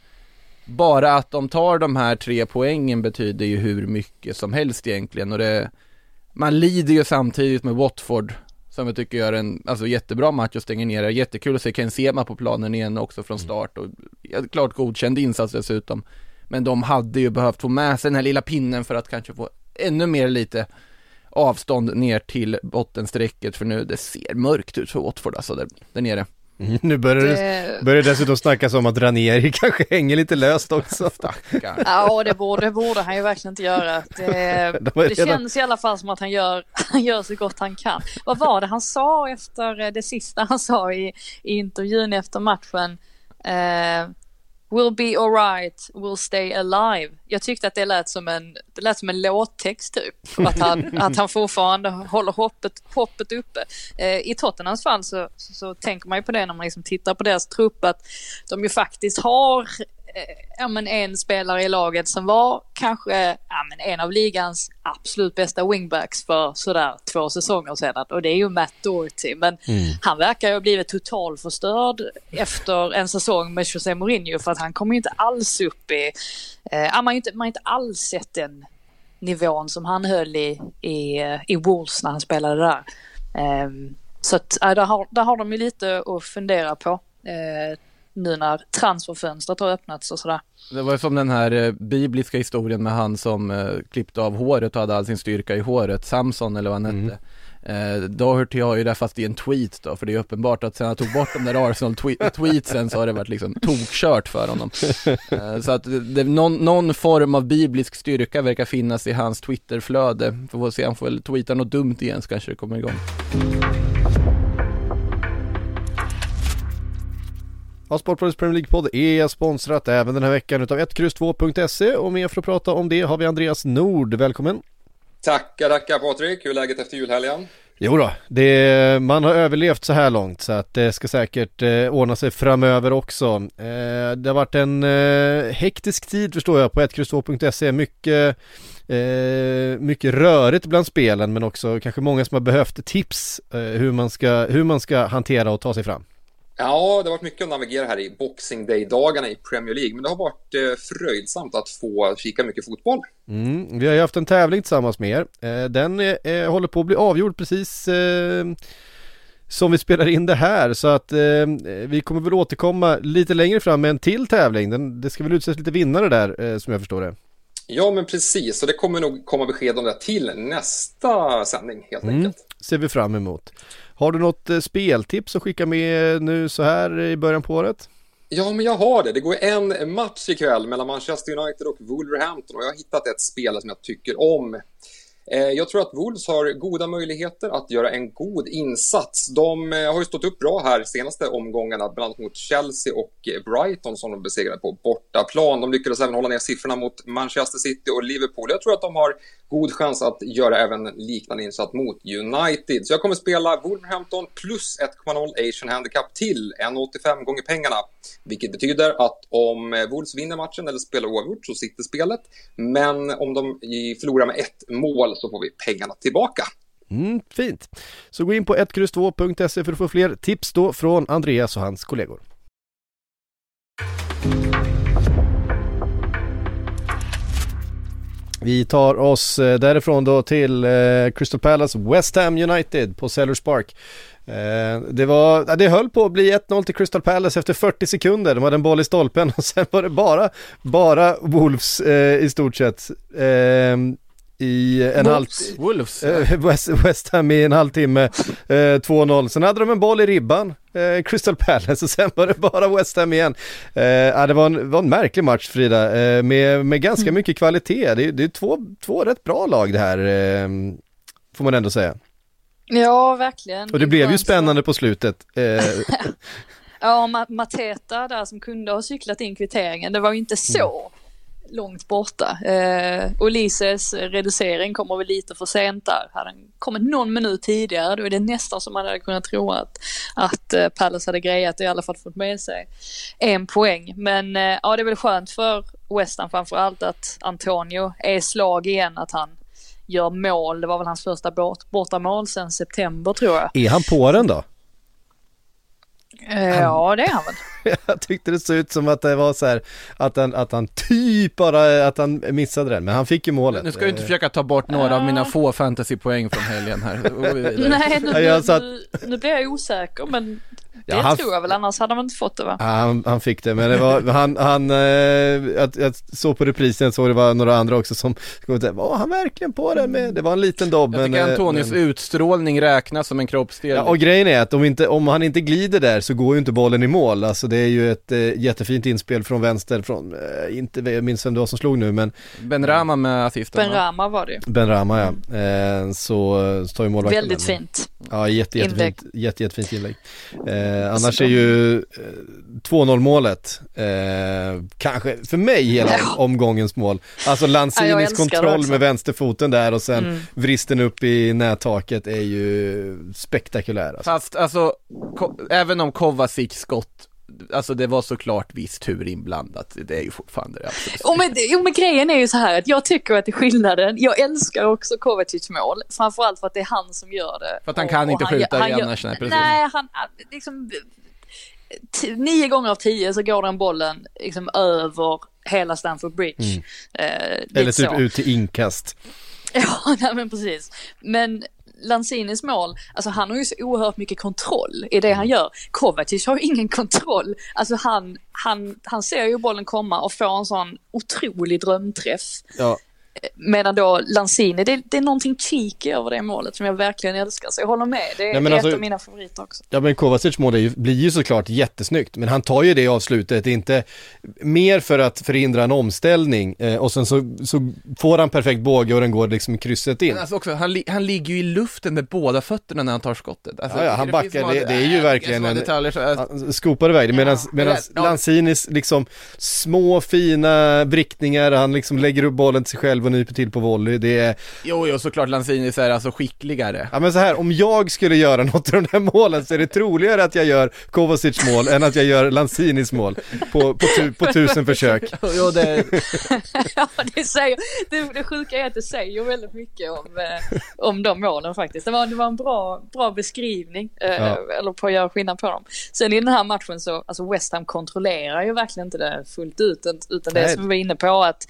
bara att de tar de här tre poängen betyder ju hur mycket som helst egentligen och det man lider ju samtidigt med Watford som jag tycker gör en alltså, jättebra match och stänger ner det. Jättekul att se Ken Sema på planen igen också från mm. start och ja, klart godkänd insats dessutom. Men de hade ju behövt få med sig den här lilla pinnen för att kanske få ännu mer lite avstånd ner till bottenstrecket för nu det ser mörkt ut för Watford alltså där, där nere. Mm, nu börjar det, börjar dessutom snackas om att Ranieri kanske hänger lite löst också. ja, det borde, det borde han ju verkligen inte göra. Det, det känns i alla fall som att han gör, han gör så gott han kan. Vad var det han sa efter det sista han sa i, i intervjun efter matchen? Eh, We'll be alright, we'll stay alive. Jag tyckte att det lät som en, det lät som en låttext typ. Att han, att han fortfarande håller hoppet, hoppet uppe. Eh, I Tottenhams fall så, så, så, tänker man ju på det när man liksom tittar på deras trupp att de ju faktiskt har ja, men en spelare i laget som var kanske ja, men en av ligans absolut bästa wingbacks för sådär två säsonger sedan och det är ju Matt Doherty. Men mm. han verkar ju ha blivit totalförstörd efter en säsong med José Mourinho för att han kommer ju inte alls upp i, eh, man har inte, man har inte alls sett den nivån som han höll i, i, i Wolves när han spelade där. Eh, så att, äh, där, har, där har de ju lite att fundera på. Eh, nu när transferfönstret har öppnats och sådär. Det var ju som den här eh, bibliska historien med han som eh, klippte av håret och hade all sin styrka i håret, Samson eller vad han hette. Mm. Eh, Doherty har ju det fast i en tweet då, för det är uppenbart att sen han tog bort de där Arsenal-tweetsen så har det varit liksom tokkört för honom. Eh, så att det, någon, någon, form av biblisk styrka verkar finnas i hans Twitterflöde. Får se, han får väl tweeta något dumt igen så kanske det kommer igång. Ja, Sportbladets Premier League-podd är sponsrat även den här veckan utav 1X2.se och med för att prata om det har vi Andreas Nord, välkommen! Tackar, tackar Patrik, hur är läget efter julhelgen? Jo då, det, man har överlevt så här långt så att det ska säkert eh, ordna sig framöver också. Eh, det har varit en eh, hektisk tid förstår jag på 1X2.se, mycket, eh, mycket rörigt bland spelen men också kanske många som har behövt tips eh, hur, man ska, hur man ska hantera och ta sig fram. Ja, det har varit mycket att navigera här i Boxing Day-dagarna i Premier League, men det har varit eh, fröjdsamt att få kika mycket fotboll. Mm, vi har ju haft en tävling tillsammans med er. Eh, den eh, håller på att bli avgjord precis eh, som vi spelar in det här, så att eh, vi kommer väl återkomma lite längre fram med en till tävling. Den, det ska väl utses lite vinnare där, eh, som jag förstår det. Ja, men precis, och det kommer nog komma besked om det till nästa sändning helt mm, enkelt. Ser vi fram emot. Har du något eh, speltips att skicka med eh, nu så här i början på året? Ja, men jag har det. Det går en match ikväll mellan Manchester United och Wolverhampton och jag har hittat ett spel som jag tycker om. Eh, jag tror att Wolves har goda möjligheter att göra en god insats. De eh, har ju stått upp bra här senaste omgångarna, bland annat mot Chelsea och Brighton som de besegrade på bortaplan. De lyckades även hålla ner siffrorna mot Manchester City och Liverpool. Jag tror att de har god chans att göra även liknande insats mot United. Så jag kommer spela Wolverhampton plus 1,0 Asian Handicap till 1,85 gånger pengarna. Vilket betyder att om Wolves vinner matchen eller spelar oavgjort så sitter spelet. Men om de förlorar med ett mål så får vi pengarna tillbaka. Mm, fint. Så gå in på 1X2.se för att få fler tips då från Andreas och hans kollegor. Vi tar oss eh, därifrån då till eh, Crystal Palace West Ham United på Sellers Park. Eh, det, var, det höll på att bli 1-0 till Crystal Palace efter 40 sekunder. De hade en boll i stolpen och sen var det bara, bara Wolves i stort sett i en halv... Wolves? Eh, West, West Ham i en halvtimme, eh, 2-0. Sen hade de en boll i ribban, eh, Crystal Palace och sen var det bara West Ham igen. Eh, det var en, var en märklig match Frida, eh, med, med ganska mm. mycket kvalitet. Det, det är två, två rätt bra lag det här, eh, får man ändå säga. Ja, verkligen. Och det blev ju spännande på slutet. Eh. ja, Mateta där som kunde ha cyklat in kvitteringen, det var ju inte så. Långt borta. Eh, Olises reducering kommer väl lite för sent där. Hade den kommit någon minut tidigare då är det nästan som man hade kunnat tro att, att eh, Palace hade grejat och i alla fall fått med sig en poäng. Men eh, ja, det är väl skönt för West Ham framförallt att Antonio är slag igen, att han gör mål. Det var väl hans första bort, bortamål sedan september tror jag. Är han på den då? Eh, ja, det är han väl. jag tyckte det såg ut som att det var så här, att han, att han typ bara, att han missade den, men han fick ju målet. Nu ska du inte försöka ta bort några av mina få fantasypoäng från helgen här. Nej, nu, nu, nu, nu blir jag osäker, men det ja, han, tror jag väl, annars hade man inte fått det va? Ja, han, han fick det, men det var, han, han, eh, jag, jag såg på reprisen, så det var några andra också som, var han verkligen på det med, det var en liten dobb. Jag tycker Antonius men, utstrålning räknas som en kroppsdel. Ja, och grejen är att om, inte, om han inte glider där så går ju inte bollen i mål, alltså det är ju ett eh, jättefint inspel från vänster, från, eh, inte, jag minns vem det var som slog nu men Ben Rama med assisten Ben Rama var det Ben Rama ja, eh, så, så tar ju målvakten Väldigt fint Ja, jätte, jättefint, jätte, jättefint inlägg. Eh, annars är ju eh, 2-0 målet, eh, kanske för mig hela omgångens mål. Alltså Ja, Lanzinis det kontroll med vänsterfoten där och sen Mm. vristen upp i nättaket är ju spektakulär. Alltså. Fast alltså, även om Kovacic skott, alltså det var såklart viss tur inblandat, det är ju fortfarande det absolut. Och men, jo, men grejen är ju så här att jag tycker att det är skillnaden. Jag älskar också Kovacic mål, framförallt för att det är han som gör det. För att han Och- kan och inte skjuta han i gör- annars, nej, precis. Nej, han, liksom, t- nio gånger av tio så går den bollen liksom över hela Stamford Bridge. Eh, lite Eller typ så. ut till inkast. Ja, nej, men precis. Men Lanzinis mål, alltså han har ju så oerhört mycket kontroll i det Mm. han gör. Kovacic har ju ingen kontroll. Alltså han, han, han ser ju bollen komma och får en sån otrolig drömträff. Ja, Medan då Lanzini, det, det är någonting cheeky över det målet som jag verkligen älskar. Så jag håller med, det är Ja, men ett alltså- av mina favoriter också. Ja men Kovacic mål är ju, blir ju såklart jättesnyggt, men han tar ju det avslutet, inte mer för att förhindra en omställning eh, och sen så, så får han perfekt båge och den går liksom krysset in. Men alltså också, han, li- han ligger ju i luften med båda fötterna när han tar skottet. Alltså, Ja, ja, han det backar, det- det är ju äh, verkligen en- detaljer, så, alltså, Han skopar iväg det medan Ja. Ja. Lanzinis liksom små fina vrickningar, han liksom lägger upp bollen till sig själv och nyper till på volley. Det är, Jo, jo, såklart Lanzini är alltså skickligare. ja men så här, om jag skulle göra något av de här målen så är det troligare att jag gör Kovacic mål än att jag gör Lanzinis mål på, på, tu, på tusen försök. Jo, det, Ja, det, säger, det, det sjuka är att det säger väldigt mycket om, eh, om de målen faktiskt. Det var, det var en bra, bra beskrivning, eh, Ja. eller på att göra skillnad på dem. Sen i den här matchen så, alltså West Ham kontrollerar ju verkligen inte det fullt ut, utan det Nej. som vi var inne på att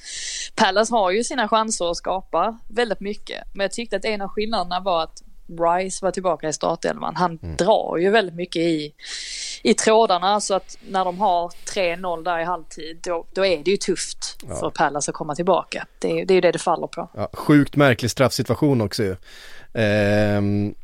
Palace har ju sina chanser att skapa väldigt mycket. Men jag tyckte att en av skillnaderna var att Rice var tillbaka i startelvan. Han Mm. drar ju väldigt mycket i, i trådarna så att när de har 3-0 där i halvtid då, då är det ju tufft för Palace att komma tillbaka. Det, är- det är ju det det faller på. Ja, sjukt märklig straffsituation också ju. Ehm,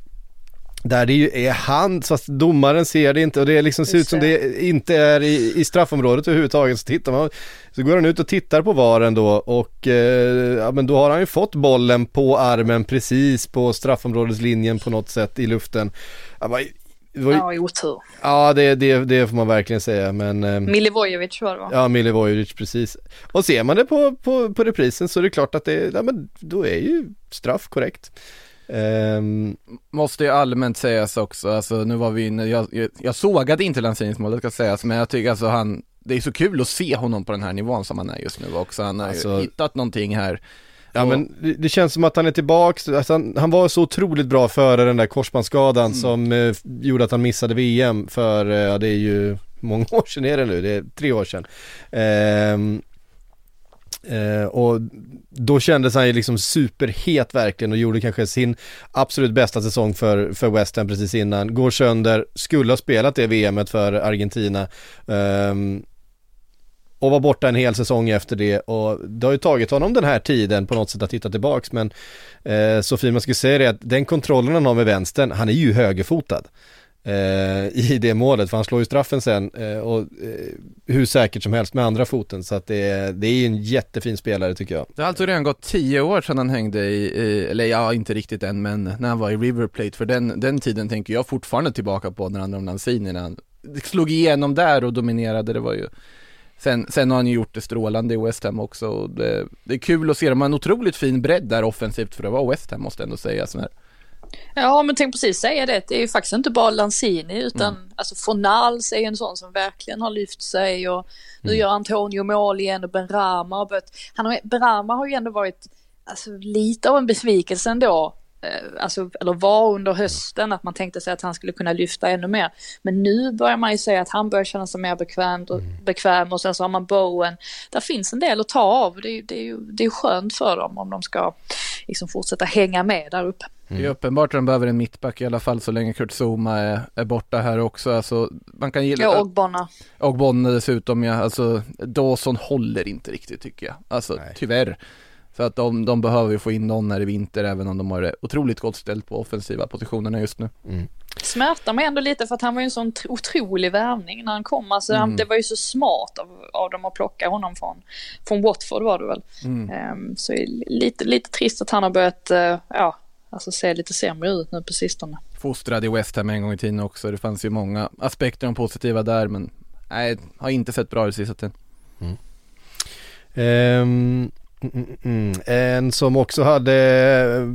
där det ju är hand, fast domaren ser det inte och det liksom ser ut som det. det inte är i, i straffområdet överhuvudtaget. Så tittar man, så går han ut och tittar på VARen då och eh, ja men då har han ju fått bollen på armen precis på straffområdeslinjen på något sätt i luften. Det var ju- Ja, otur. ja det, det, det får man verkligen säga men ehm, Milivojevic var det va? Ja, Milivojevic precis. Och ser man det på, på, på reprisen så är det klart att det, ja men då är ju straff korrekt. Ehm, måste ju allmänt sägas också, alltså nu var vi inne, jag, jag, jag sågade inte Lanzinis mål, det ska sägas, men jag tycker alltså han, det är så kul att se honom på den här nivån som han är just nu också, han har Alltså- ju hittat någonting här. ja Och- men det, det känns som att han är tillbaks, alltså han, han var så otroligt bra före den där korsbandsskadan som eh, gjorde att han missade VM för, eh, ja det är ju många år sedan är det nu, det är tre år sedan. Ehm, Eh, och då kändes han ju liksom superhet verkligen och gjorde kanske sin absolut bästa säsong för, för West Ham precis innan. Går sönder, skulle ha spelat det VMet för Argentina. Eh, och var borta en hel säsong efter det och det har ju tagit honom den här tiden på något sätt att titta tillbaks men eh, Sofie man skulle säga det att den kontrollen han har med vänstern, han är ju högerfotad eh, i det målet för han slår ju straffen sen eh, och eh, hur säkert som helst med andra foten så att det, är- det är ju en jättefin spelare tycker jag. Det har alltså redan gått tio år sedan han hängde i, i eller ja, inte riktigt än, men när han var i River Plate, för den, den tiden tänker jag fortfarande tillbaka på när han handlar om Lanzini, när han slog igenom där och dominerade, det var ju Sen, sen har han ju gjort det strålande i West Ham också och det, det är kul att se, de har en otroligt fin bredd där offensivt för att vara West Ham måste jag ändå säga. Så här. Ja, men tänk precis säga det. Det är ju faktiskt inte bara Lanzini utan alltså Fornals är en sån som verkligen har lyft sig och nu gör Antonio mål igen och Benrama har börjat. Han har, Benrama har ju ändå varit alltså, lite av en besvikelse ändå. Eh, Alltså, eller var under hösten att man tänkte sig att han skulle kunna lyfta ännu mer. Men nu börjar man ju säga att han börjar känna sig mer bekvämt och, bekväm och sen så har man Bowen. Där finns en del att ta av. Det, är- det är det är skönt för dem om de ska liksom fortsätta hänga med där uppe. Det är uppenbart att de behöver en mittback i alla fall så länge Kurt Zuma är, är borta här också. Alltså, man kan gilla, Ja, och Bonna. och Bonne dessutom, ja, alltså Dawson håller inte riktigt tycker jag. Alltså Nej. tyvärr. Så att de, de behöver ju få in någon här i vinter även om de har det otroligt gott ställt på offensiva positionerna just nu. smärtar mig ändå lite för att han var ju en sån tr- otrolig värvning när han kom. Alltså, han, det var ju så smart av, av dem att plocka honom från, från Watford var det väl. Ehm, så är det lite, lite trist att han har börjat eh, ja, alltså se lite sämre ut nu på sistone. Fostrad i West Ham en gång i tiden också. Det fanns ju många aspekter om positiva där men nej, har inte sett bra ut sista tiden. Mm. Um, mm, mm, en som också hade eh,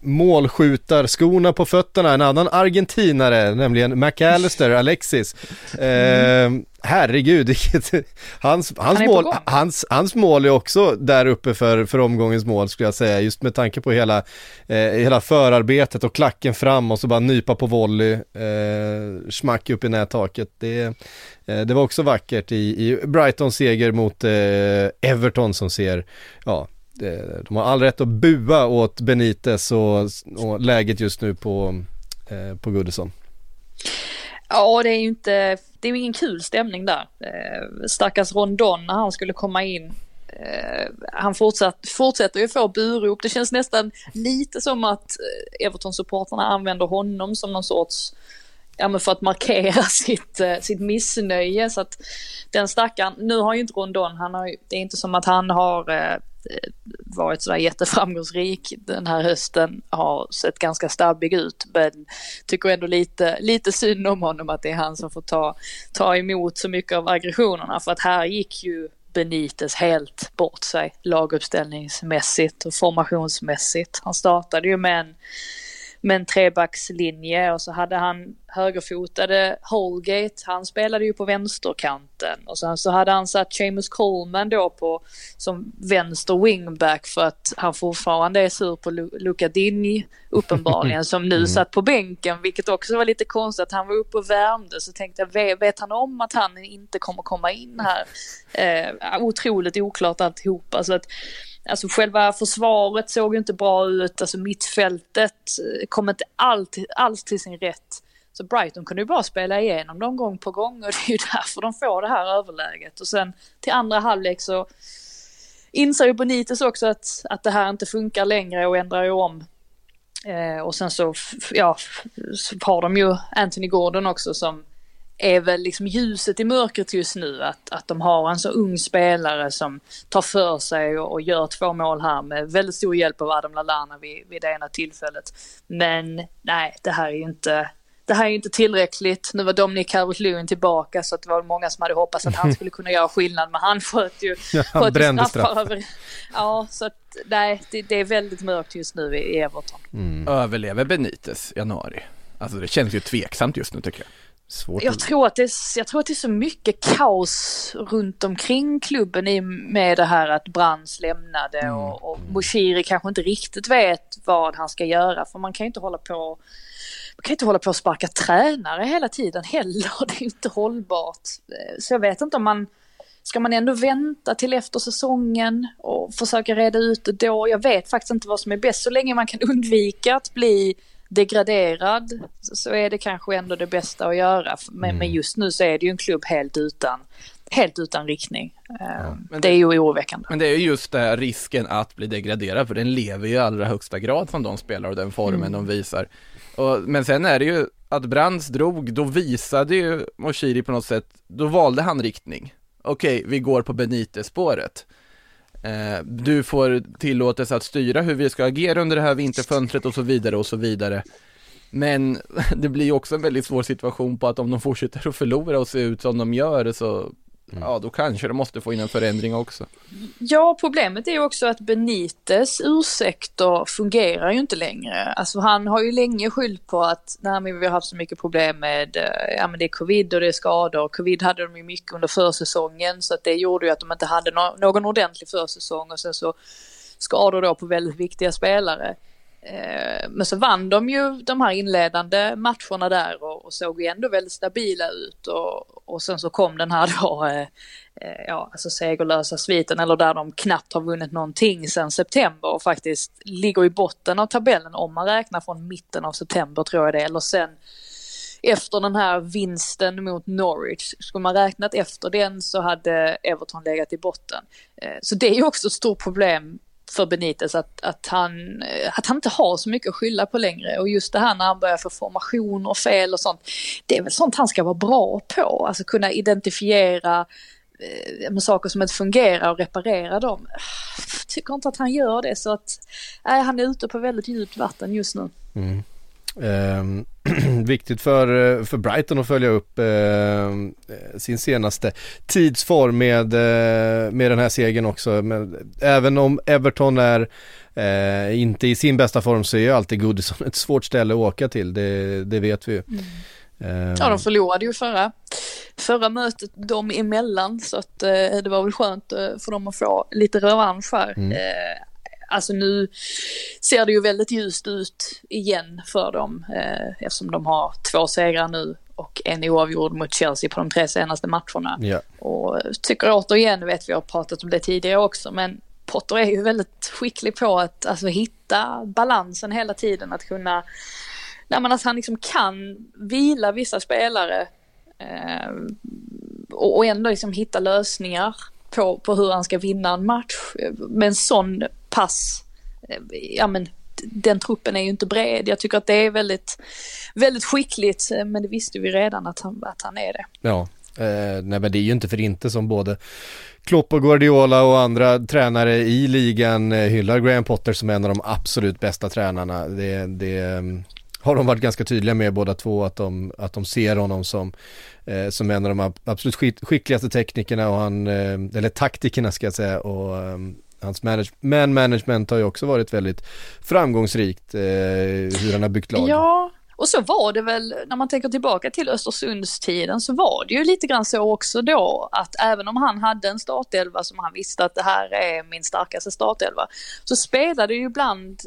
målskjutarskorna på fötterna, en annan argentinare, nämligen McAllister, Alexis. Mm. Herregud, hans, hans, mål, hans, hans mål är också där uppe för, för omgångens mål skulle jag säga, just med tanke på hela, eh, hela förarbetet och klacken fram och så bara nypa på volley, eh, smack upp i nättaket. Det, eh, det var också vackert i, i Brightons seger mot eh, Everton som ser, ja, de har all rätt att bua åt Benitez och, och läget just nu på, eh, på Goodison. Ja, det är ju inte, det är ju ingen kul stämning där. Eh, stackars Rondon när han skulle komma in. Eh, han fortsatt, fortsätter ju få burop. Det känns nästan lite som att eh, Everton-supporterna använder honom som någon sorts ja men för att markera sitt, eh, sitt missnöje så att den stackaren, nu har ju inte Rondon, han har, det är inte som att han har eh, Eh, varit sådär jätteframgångsrik den här hösten, har sett ganska stabbig ut men tycker ändå lite, lite synd om honom att det är han som får ta, ta emot så mycket av aggressionerna för att här gick ju Benites helt bort sig laguppställningsmässigt och formationsmässigt. Han startade ju med en med en trebackslinje och så hade han högerfotade Holgate, han spelade ju på vänsterkanten och sen så hade han satt Seamus Coleman då på som vänster wingback för att han fortfarande är sur på Luca Dini uppenbarligen som nu mm. satt på bänken vilket också var lite konstigt han var uppe och värmde så tänkte jag vet han om att han inte kommer komma in här? Eh, otroligt oklart alltihopa så att Alltså själva försvaret såg ju inte bra ut, alltså mittfältet eh, kom inte alltid, alls till sin rätt. Så Brighton kunde ju bara spela igenom dem gång på gång och det är ju därför de får det här överläget. Och sen till andra halvlek så inser ju Bonites också att, att det här inte funkar längre och ändrar ju om. Eh, och sen så, ja, så har de ju Anthony Gordon också som är väl liksom ljuset i mörkret just nu att, att de har en så ung spelare som tar för sig och, och gör två mål här med väldigt stor hjälp av Adam Lallana vid, vid det ena tillfället. Men nej, det här är ju inte, det här är inte tillräckligt. Nu var Dominic Calvert-Lewin tillbaka så att det var många som hade hoppats att han skulle kunna göra skillnad men han sköt ju, ja, han sköt brände straff. Över. Ja, så att nej, det, det, är väldigt mörkt just nu i Everton. Mm. Överlever Benites januari? Alltså det känns ju tveksamt just nu tycker jag. Svårt jag, tror att det är, jag tror att det är så mycket kaos runt omkring klubben i med det här att Brands lämnade mm. och, och Moshiri kanske inte riktigt vet vad han ska göra för man kan ju inte hålla på man kan inte hålla på och sparka tränare hela tiden heller. Det är inte hållbart. Så jag vet inte om man Ska man ändå vänta till efter säsongen och försöka reda ut det då? Jag vet faktiskt inte vad som är bäst. Så länge man kan undvika att bli degraderad så är det kanske ändå det bästa att göra. Men, mm. men just nu så är det ju en klubb helt utan, helt utan riktning. Ja, ehm, det, det, är ju oroväckande. Men det är just det risken att bli degraderad, för den lever ju i allra högsta grad från de spelar och den formen mm. de visar. Och, men sen är det ju att Brands drog, då visade ju Moshiri på något sätt, då valde han riktning. Okej, vi går på Benitez-spåret. Eh, du får tillåtelse att styra hur vi ska agera under det här vinterfönstret och så vidare och så vidare. Men det blir också en väldigt svår situation på att om de fortsätter att förlora och se ut som de gör så Mm. Ja, då kanske de måste få in en förändring också. Ja, problemet är ju också att Benites ursäkter fungerar ju inte längre. Alltså han har ju länge skyllt på att nej, men vi har haft så mycket problem med, eh, ja men det är covid och det är skador. Covid hade de ju mycket under försäsongen så att det gjorde ju att de inte hade no någon ordentlig försäsong och sen så skador då på väldigt viktiga spelare. Eh, men så vann de ju de här inledande matcherna där och, och såg ju ändå väldigt stabila ut och, och sen så kom den här då, eh, eh, ja alltså segerlösa sviten eller där de knappt har vunnit någonting sedan september och faktiskt ligger i botten av tabellen om man räknar från mitten av september tror jag det eller sen efter den här vinsten mot Norwich, skulle man räknat efter den så hade Everton legat i botten. Eh, så det är ju också ett stort problem för Benitez att, att, han, eh, att han inte har så mycket att skylla på längre och just det här när han börjar få formation och fel och sånt. Det är väl sånt han ska vara bra på, alltså kunna identifiera eh, med saker som inte fungerar och reparera dem. Jag tycker inte att han gör det så att nej, han är ute på väldigt djupt vatten just nu. Mm. Um, viktigt för, för Brighton att följa upp eh, sin senaste tidsform med, eh, med den här segern också. Men även om Everton är eh, inte i sin bästa form så är ju alltid Goodison ett svårt ställe att åka till, det, det vet vi ju. Mm. Ja, de förlorade ju förra, förra mötet dem emellan så att eh, det var väl skönt eh, för dem att få lite revansch här. Mm. Eh, alltså nu ser det ju väldigt ljust ut igen för dem eh, eftersom de har två segrar nu och en oavgjord mot Chelsea på de tre senaste matcherna. Yeah. Och tycker återigen, vet vi har pratat om det tidigare också, men Potter är ju väldigt skicklig på att alltså, hitta balansen hela tiden, att kunna, nej men att han liksom kan vila vissa spelare eh, och, och ändå liksom hitta lösningar på, på hur han ska vinna en match med en sån pass, eh, ja men den truppen är ju inte bred. Jag tycker att det är väldigt, väldigt skickligt, eh, men det visste vi redan att han, att han är det. Ja, eh, nej men det är ju inte för inte som både Klopp och Guardiola och andra tränare i ligan eh, hyllar Graham Potter som en av de absolut bästa tränarna. Det, det mm, har de varit ganska tydliga med båda två att de, att de ser honom som, eh, som en av de absolut skickligaste teknikerna och han, eh, eller taktikerna ska jag säga och mm, hans manage man management har ju också varit väldigt framgångsrikt eh, hur han har byggt lag. Ja, och så var det väl, när man tänker tillbaka till Östersundstiden så var det ju lite grann så också då att även om han hade en startelva som han visste att det här är min starkaste startelva så spelade det ju ibland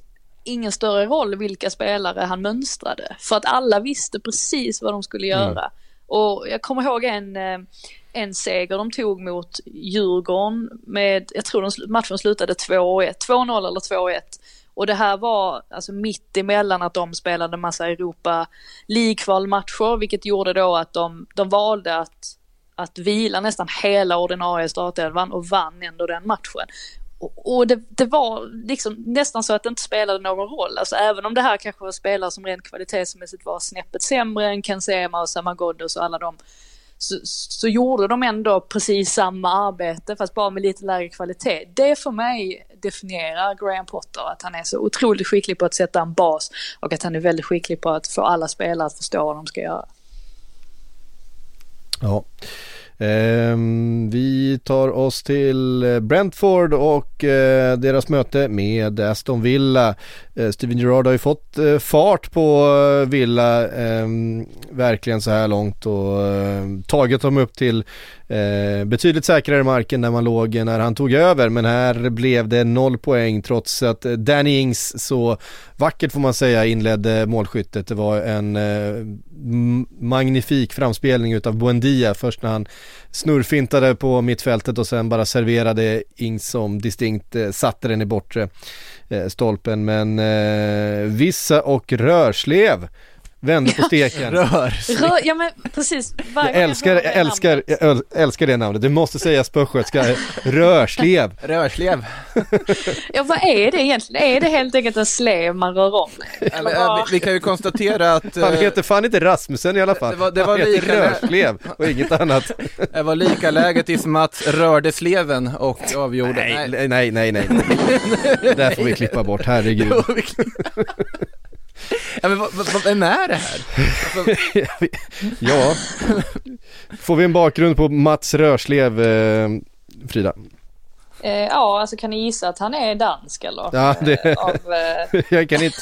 ingen större roll vilka spelare han mönstrade för att alla visste precis vad de skulle mm. göra. Mm. Och jag kommer ihåg en, eh, en seger de tog mot Djurgården med, jag tror de, matchen slutade 2-1, 2-0 eller 2-1. Och det här var alltså mitt emellan att de spelade massa Europa League-kvalmatcher, vilket gjorde då att de, de valde att, att vila nästan hela ordinarie startelvan och vann ändå den matchen. Och, och det, det, var liksom nästan så att det inte spelade någon roll, alltså även om det här kanske var spelare som rent kvalitetsmässigt var snäppet sämre än Ken Sema och Samagoddos och alla de så, så gjorde de ändå precis samma arbete fast bara med lite lägre kvalitet. Det för mig definierar Graham Potter, att han är så otroligt skicklig på att sätta en bas och att han är väldigt skicklig på att få alla spelare att förstå vad de ska göra. Ja. Ehm, vi tar oss till eh, Brentford och eh, deras möte med Aston Villa. Eh, Steven Gerrard har ju fått eh, fart på eh, Villa ehm, verkligen så här långt och ehm, tagit dem upp till Eh, betydligt säkrare marken där man låg när han tog över men här blev det noll poäng trots att Danny Ings så vackert får man säga inledde målskyttet. Det var en eh, magnifik framspelning utav Buendia först när han snurrfintade på mittfältet och sen bara serverade Ings som distinkt eh, satte den i bortre eh, stolpen men eh, Vissa och Rörslev. Vände på steken. Rör. Rör. Ja men precis. Jag älskar, jag älskar, jag älskar det namnet. Det måste sägas på östgötska. Rörslev. Rörslev. ja vad är det egentligen? Är det helt enkelt en slev man rör om? Eller, ja, vi, vi, kan ju konstatera att... Han eh, heter fan inte Rasmussen i alla fall. Det var, det var Han heter Rörslev och inget annat. Det var lika läget i som att rörde sleven och avgjorde. Nej, nej, nej, nej. nej. Det där får vi klippa bort, herregud. Ja, men vem är det här? Alltså... ja, får vi en bakgrund på Mats Rörslev, eh, Frida? Eh, ja, alltså kan ni gissa att han är dansk eller? Ja, det... Eh, av, eh... jag kan inte.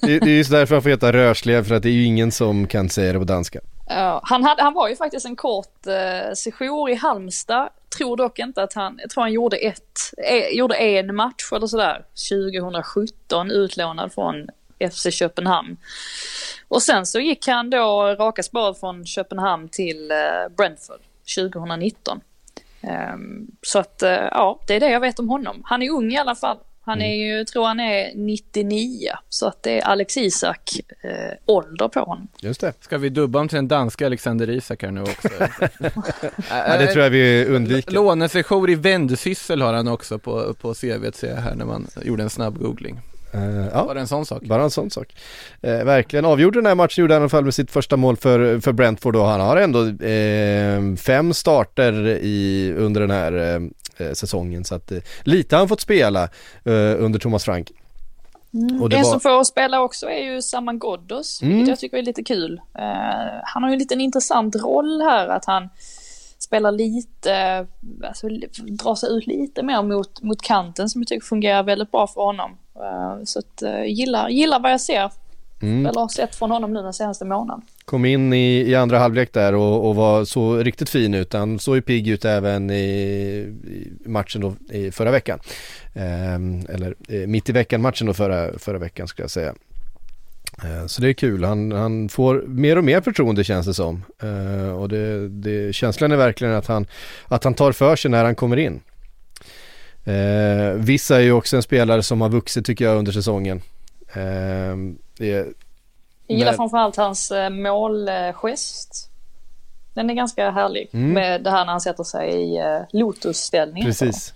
Det, det är just därför han får heta Rörslev, för att det är ju ingen som kan säga det på danska. Ja, han, hade, han var ju faktiskt en kort eh, sejour i Halmstad. Tror dock inte att han, jag tror han gjorde ett, eh, gjorde en match eller sådär 2017 utlånad från FC Köpenhamn. Och sen så gick han då raka spår från Köpenhamn till eh, Brentford 2019. Ehm, så att eh, ja, det är det jag vet om honom. Han är ung i alla fall. Han är ju, tror han är 99, så att det är Alex Isak eh, ålder på honom. Just det. Ska vi dubba om till den danska Alexander Isak här nu också? ja, det tror jag vi undviker. Lånesejour i Vendsyssel har han också på, på CVt ser jag här när man gjorde en snabb googling. Uh, ja, bara en sån sak. Bara en sån sak. Uh, verkligen avgjorde den här matchen, gjorde han i alla fall med sitt första mål för, för Brentford och han har ändå uh, fem starter i, under den här säsongen så att lite har han fått spela under Thomas Frank. Mm. Och det en var- som får spela också är ju Saman Ghoddos, Mm. vilket jag tycker är lite kul. Eh, han har ju en liten intressant roll här, att han spelar lite, alltså drar sig ut lite mer mot, mot kanten som jag tycker fungerar väldigt bra för honom. Eh, så att, eh, gillar, gillar vad jag ser, Mm. eller har sett från honom nu den senaste månaden. Kom in i, i andra halvlek där och, och var så riktigt fin ut. Han såg ju pigg ut även i, i matchen då i förra veckan. Ehm, eller eh, mitt i veckan matchen då förra, förra veckan skulle jag säga. Så det är kul, han, han får mer och mer förtroende känns det som. Eh, Och det, det, känslan är verkligen att han, att han tar för sig när han kommer in. Eh, Vissa är ju också en spelare som har vuxit tycker jag under säsongen. Eh, det är, Jag gillar Men- framförallt hans eh, målgest. Den är ganska härlig. Mm. Med det här när han sätter sig i eh, lotusställning. Precis.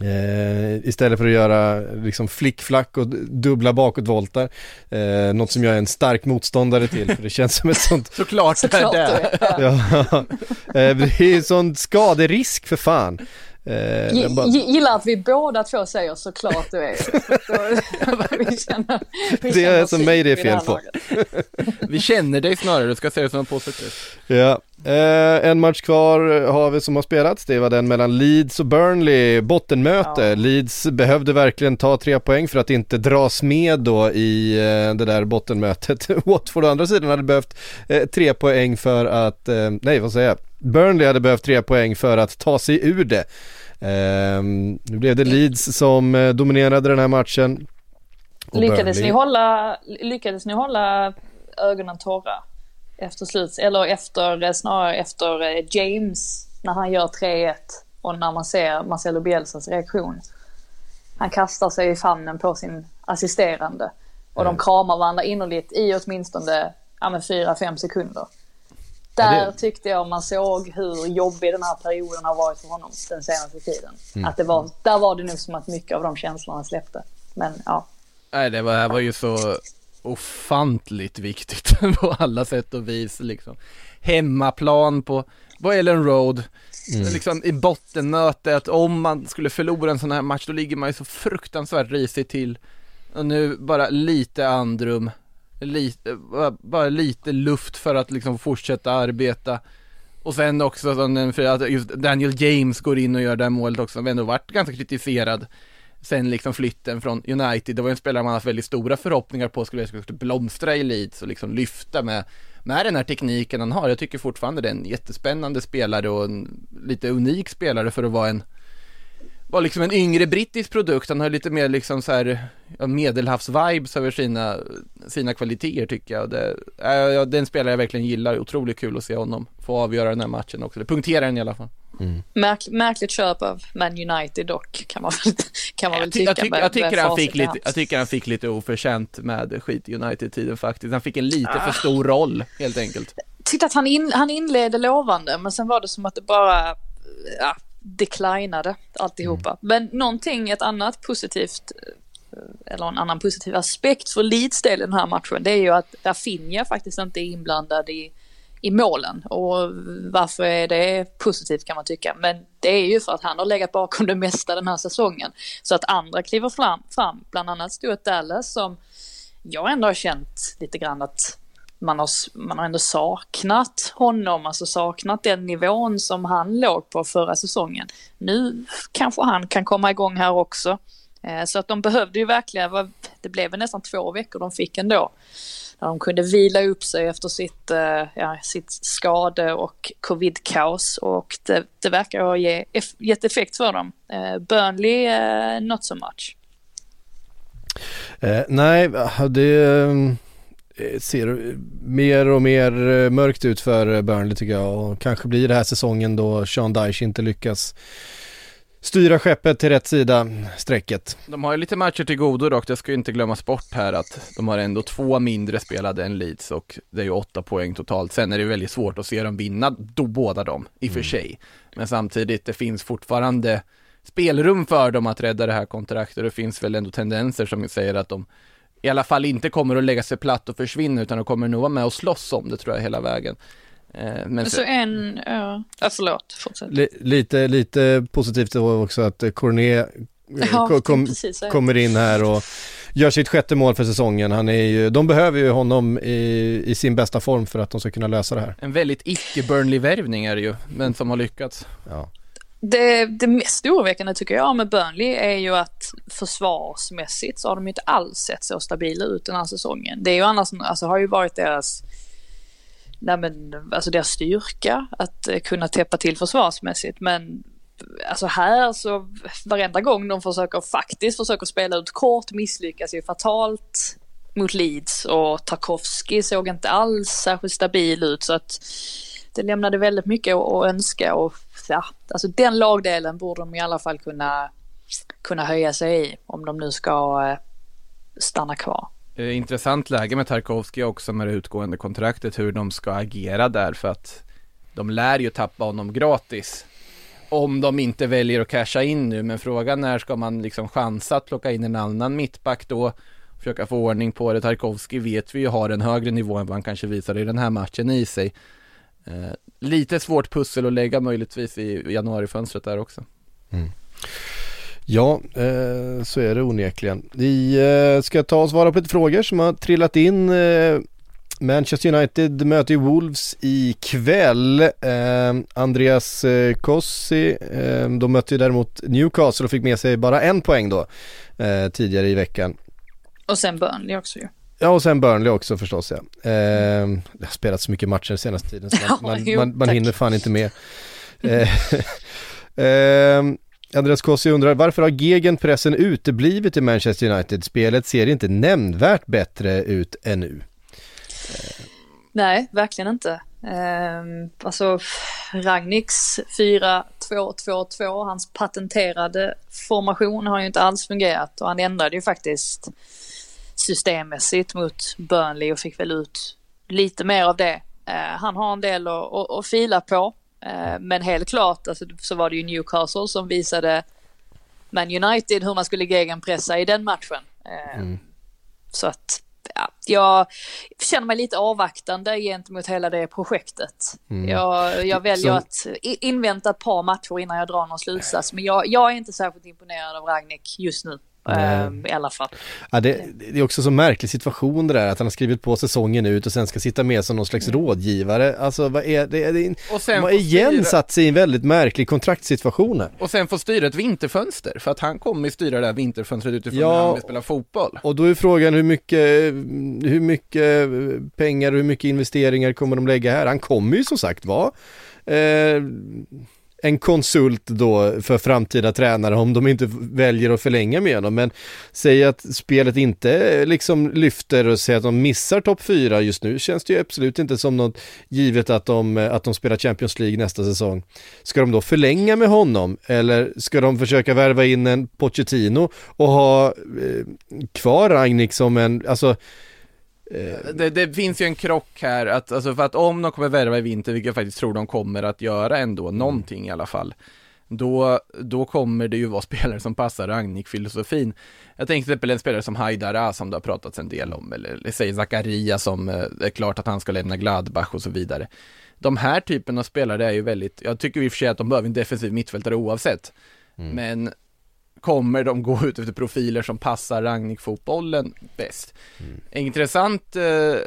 Eh, istället för att göra liksom flickflack och dubbla bakåtvoltar. Eh, något som jag är en stark motståndare till för det känns som ett sånt, Såklart, Såklart det är det. Ja. ja, eh, det är ju sån skaderisk för fan. Eh, bara- gi- Gillar att vi båda två säger såklart du är. Då- vi känner, vi Det är alltså mig det är typ fel på. Vi känner dig snarare, du ska säga det som en positivt. Ja, eh, en match kvar har vi som har spelats. Det var den mellan Leeds och Burnley, bottenmöte. Ja. Leeds behövde verkligen ta tre poäng för att inte dras med då i eh, det där bottenmötet. Watford å andra sidan hade behövt eh, tre poäng för att, eh, nej vad säger jag, Burnley hade behövt tre poäng för att ta sig ur det. Eh, nu blev det Leeds som eh, dominerade den här matchen. Lyckades Burnley- ni, hålla, lyckades ni hålla ögonen torra efter slut? Eller efter, snarare efter eh, James när han gör 3-1 och när man ser Marcelo Bielsas reaktion. Han kastar sig i famnen på sin assisterande och de kramar varandra innerligt i åtminstone ja, men 4-5 sekunder. Där Ja, det- tyckte jag man såg hur jobbig den här perioden har varit för honom den senaste tiden. Mm. Att det var, där var det nog som att mycket av de känslorna släppte. Men ja, Nej, det var, det var ju så ofantligt viktigt på alla sätt och vis liksom. Hemmaplan på, på Ellen Road, liksom i bottenmötet, om man skulle förlora en sån här match då ligger man ju så fruktansvärt risigt till. Och nu bara lite andrum, lite, bara, bara lite luft för att liksom fortsätta arbeta. Och sen också att just Daniel James går in och gör det här målet också, som ändå varit ganska kritiserad sen liksom flytten från United. Det var ju en spelare man haft väldigt stora förhoppningar på skulle, skulle blomstra i Leeds och liksom lyfta med, med den här tekniken han har. Jag tycker fortfarande det är en jättespännande spelare och en lite unik spelare för att vara en var liksom en yngre brittisk produkt, han har lite mer liksom så här ja, medelhavs-vibes över sina, sina kvaliteter tycker jag. Det, äh, ja, det är en spelare jag verkligen gillar, otroligt kul att se honom få avgöra den här matchen också, eller punktera den i alla fall. Märk, märkligt köp av Man United dock kan man väl, kan man väl tycka. jag, tycker- med- jag, tycker han fick lite, jag tycker han fick lite oförtjänt med skit i United-tiden faktiskt. Han fick en lite för stor roll helt enkelt. att han, in, han inledde lovande men sen var det som att det bara ja, declinade alltihopa. Men någonting, ett annat positivt eh, eller en annan positiv aspekt för Leeds del i den här matchen det är ju att Rafinha faktiskt inte är inblandad i, i målen. Och varför är det positivt kan man tycka. Men det är ju för att han har legat bakom det mesta den här säsongen. Så att andra kliver fram, fram bland annat Stuart Dallas som jag ändå har känt lite grann att man har, man har ändå saknat honom, alltså saknat den nivån som han låg på förra säsongen. Nu kanske han kan komma igång här också. Eh, så att de behövde ju verkligen, det blev nästan två veckor de fick ändå. Där de kunde vila upp sig efter sitt, eh, ja, sitt skade och covid-kaos och det, det verkar ha ge, gett effekt för dem. Eh, Burnley, eh, not so much. Eh, nej, det ser mer och mer mörkt ut för Burnley tycker jag och kanske blir det här säsongen då Sean Dyche inte lyckas styra skeppet till rätt sida strecket. De har ju lite matcher till godo dock, det ska ju inte glömmas bort här att de har ändå två mindre spelade än Leeds och det är ju åtta poäng totalt. Sen är det väldigt svårt att se dem vinna då, båda dem, i och för sig. Men samtidigt, det finns fortfarande spelrum för dem att rädda det här kontraktet och det finns väl ändå tendenser som säger att de i alla fall inte kommer att lägga sig platt och försvinna utan de kommer nog vara med och slåss om det tror jag hela vägen. Eh, Men Så en, ja, förlåt, fortsätt. Li- lite, lite positivt då också att eh, Cornet eh, Ja, ko- kom, precis kommer in här och gör sitt sjätte mål för säsongen. Han är ju, de behöver ju honom i, i sin bästa form för att de ska kunna lösa det här. En väldigt icke-Burnley-värvning är det ju, men som har lyckats. Ja. Det, det mest oroväckande tycker jag med Burnley är ju att försvarsmässigt så har de inte alls sett så stabila ut den här säsongen. Det är ju annars, alltså har ju varit deras, nej men, alltså deras styrka att eh, kunna täppa till försvarsmässigt men alltså här så varenda gång de försöker faktiskt försöker spela ut kort misslyckas ju fatalt mot Leeds och Tarkovski såg inte alls särskilt stabil ut så att det lämnade väldigt mycket att önska och ja, alltså den lagdelen borde de i alla fall kunna, kunna höja sig i om de nu ska eh, stanna kvar. Eh, intressant läge med Tarkovsky också med det utgående kontraktet hur de ska agera där för att de lär ju tappa honom gratis om de inte väljer att casha in nu men frågan är ska man liksom chansa att plocka in en annan mittback då försöka få ordning på det. Tarkovsky vet vi ju har en högre nivå än vad han kanske visade i den här matchen i sig. Eh, lite svårt pussel att lägga möjligtvis i januarifönstret där också. Mm. Ja, eh, så är det onekligen. Vi eh, ska ta och svara på lite frågor som har trillat in. Eh, Manchester United möter ju Wolves ikväll. Eh, Andreas eh, Kossi, eh, de mötte ju däremot Newcastle och fick med sig bara en poäng då tidigare i veckan. Och sen Burnley också ju. Ja och sen Burnley också förstås ja. Eh, det har spelats så mycket matcher senaste tiden så man, man, jo, man, man hinner fan inte med. Eh, Andreas Kossi undrar varför har gegenpressen uteblivit i Manchester United? Spelet ser inte nämnvärt bättre ut ännu. Eh. Nej, verkligen inte. Um, alltså Ragniks 4-2-2-2, hans patenterade formation har ju inte alls fungerat och han ändrade ju faktiskt systemmässigt mot Burnley och fick väl ut lite mer av det. Uh, han har en del att, att, att fila på. Uh, men helt klart alltså, så var det ju Newcastle som visade Man United hur man skulle gegenpressa i den matchen. Uh, mm. Så att ja, jag känner mig lite avvaktande gentemot hela det projektet. Mm. Jag, jag väljer Så... att invänta ett par matcher innan jag drar någon slutsats. Men jag, jag är inte särskilt imponerad av Ragnik just nu. Mm. I alla fall. Ja, det, det, är också så märklig situation det där att han har skrivit på säsongen ut och sen ska sitta med som någon slags mm. rådgivare. Alltså vad är det? det och sen har igen styra... satt sig i en väldigt märklig kontraktssituation här. Och sen få styra ett vinterfönster för att han kommer styra det här vinterfönstret utifrån ja, när han vill spela fotboll. Och då är frågan hur mycket, hur mycket pengar och hur mycket investeringar kommer de lägga här? Han kommer ju som sagt vara eh, en konsult då för framtida tränare om de inte väljer att förlänga med honom. Men säg att spelet inte liksom lyfter och säger att de missar topp fyra just nu känns det ju absolut inte som något givet att de, att de spelar Champions League nästa säsong. Ska de då förlänga med honom eller ska de försöka värva in en Pochettino och ha eh, kvar Ragnik som en, alltså det, det, finns ju en krock här, att, alltså för att om de kommer värva i vinter, vilket jag faktiskt tror de kommer att göra ändå, mm. någonting i alla fall, då, då kommer det ju vara spelare som passar Ragnik-filosofin. Jag tänker till exempel en spelare som Haidara som det har pratats en del om, eller, eller säg Zakaria som eh, är klart att han ska lämna Gladbach och så vidare. De här typen av spelare är ju väldigt, jag tycker i och för sig att de behöver en defensiv mittfältare oavsett, mm. men kommer de gå ut efter profiler som passar Rangnick-fotbollen bäst. Mm. En intressant eh,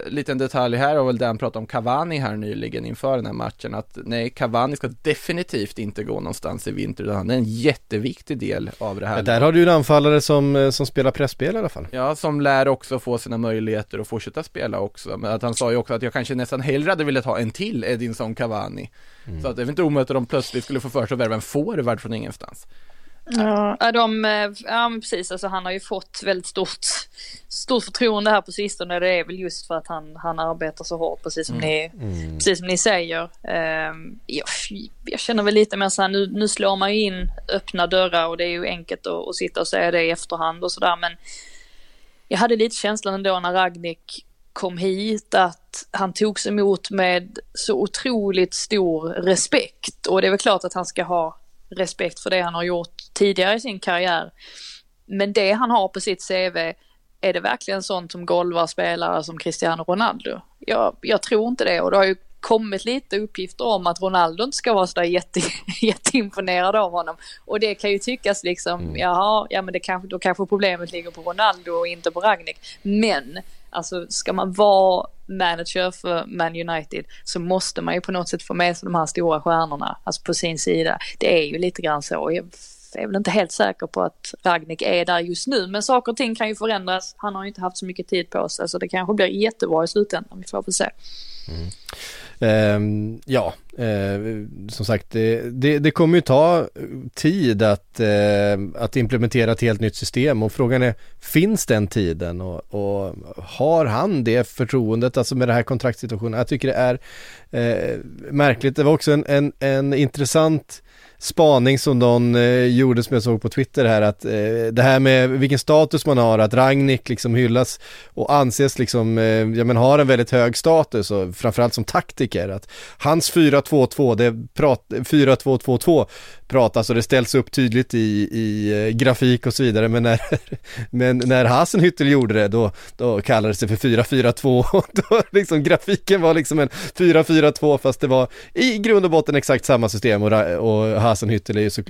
liten detalj här var väl den pratade om Cavani här nyligen inför den här matchen att nej, Cavani ska definitivt inte gå någonstans i vinter utan han är en jätteviktig del av det här. Ja, där har du en anfallare som, eh, som spelar pressspel i alla fall. Ja, som lär också få sina möjligheter att fortsätta spela också. Men att han sa ju också att jag kanske nästan hellre hade velat ha en till Edinson Cavani. Mm. Så att det är inte omöjligt att de plötsligt skulle få för sig att värva en forward från ingenstans. Ja, de, eh, ja precis, alltså han har ju fått väldigt stort, stort förtroende här på sistone. Det är väl just för att han, han arbetar så hårt, precis som, mm. Ni, mm. Precis som ni säger. Um, jag, jag, känner väl lite mer så här, nu, nu slår man ju in öppna dörrar och det är ju enkelt att, att sitta och säga det i efterhand och sådär. Men jag hade lite känslan ändå när Ragnik kom hit att han togs emot med så otroligt stor respekt. Och det är väl klart att han ska ha respekt för det han har gjort tidigare i sin karriär. Men det han har på sitt CV, är det verkligen sånt som golvar spelare som Cristiano Ronaldo? Jag, jag tror inte det och det har ju kommit lite uppgifter om att Ronaldo inte ska vara sådär jätte, jätteimponerad av honom. Och det kan ju tyckas liksom, mm. jaha, ja men det kanske, då kanske problemet ligger på Ronaldo och inte på Ragnik. Men Alltså ska man vara manager för Man United så måste man ju på något sätt få med sig de här stora stjärnorna, alltså på sin sida. Det är ju lite grann så. Jag jag är väl inte helt säker på att Ragnik är där just nu, men saker och ting kan ju förändras. Han har ju inte haft så mycket tid på sig, så det kanske blir jättebra i slutändan. Vi får väl se. Mm. Eh, ja, eh, som sagt, det, det, det, kommer ju ta tid att, eh, att implementera ett helt nytt system och frågan är, finns den tiden och, och har han det förtroendet, alltså med den här kontraktsituationen? Jag tycker det är eh, märkligt. Det var också en, en, en intressant spaning som någon eh, gjorde som jag såg på Twitter här att eh, det här med vilken status man har, att Ragnik liksom hyllas och anses liksom, eh, ja men har en väldigt hög status och framförallt som taktiker att hans 4-2-2, det prat, 4-2-2-2 pratas och det ställs upp tydligt i, i eh, grafik och så vidare men när, men när Hasenhüttel gjorde det då, då kallades det för 4-4-2 och då liksom grafiken var liksom en 4-4-2 fast det var i grund och botten exakt samma system. Och, och Hasenhüttel är ju så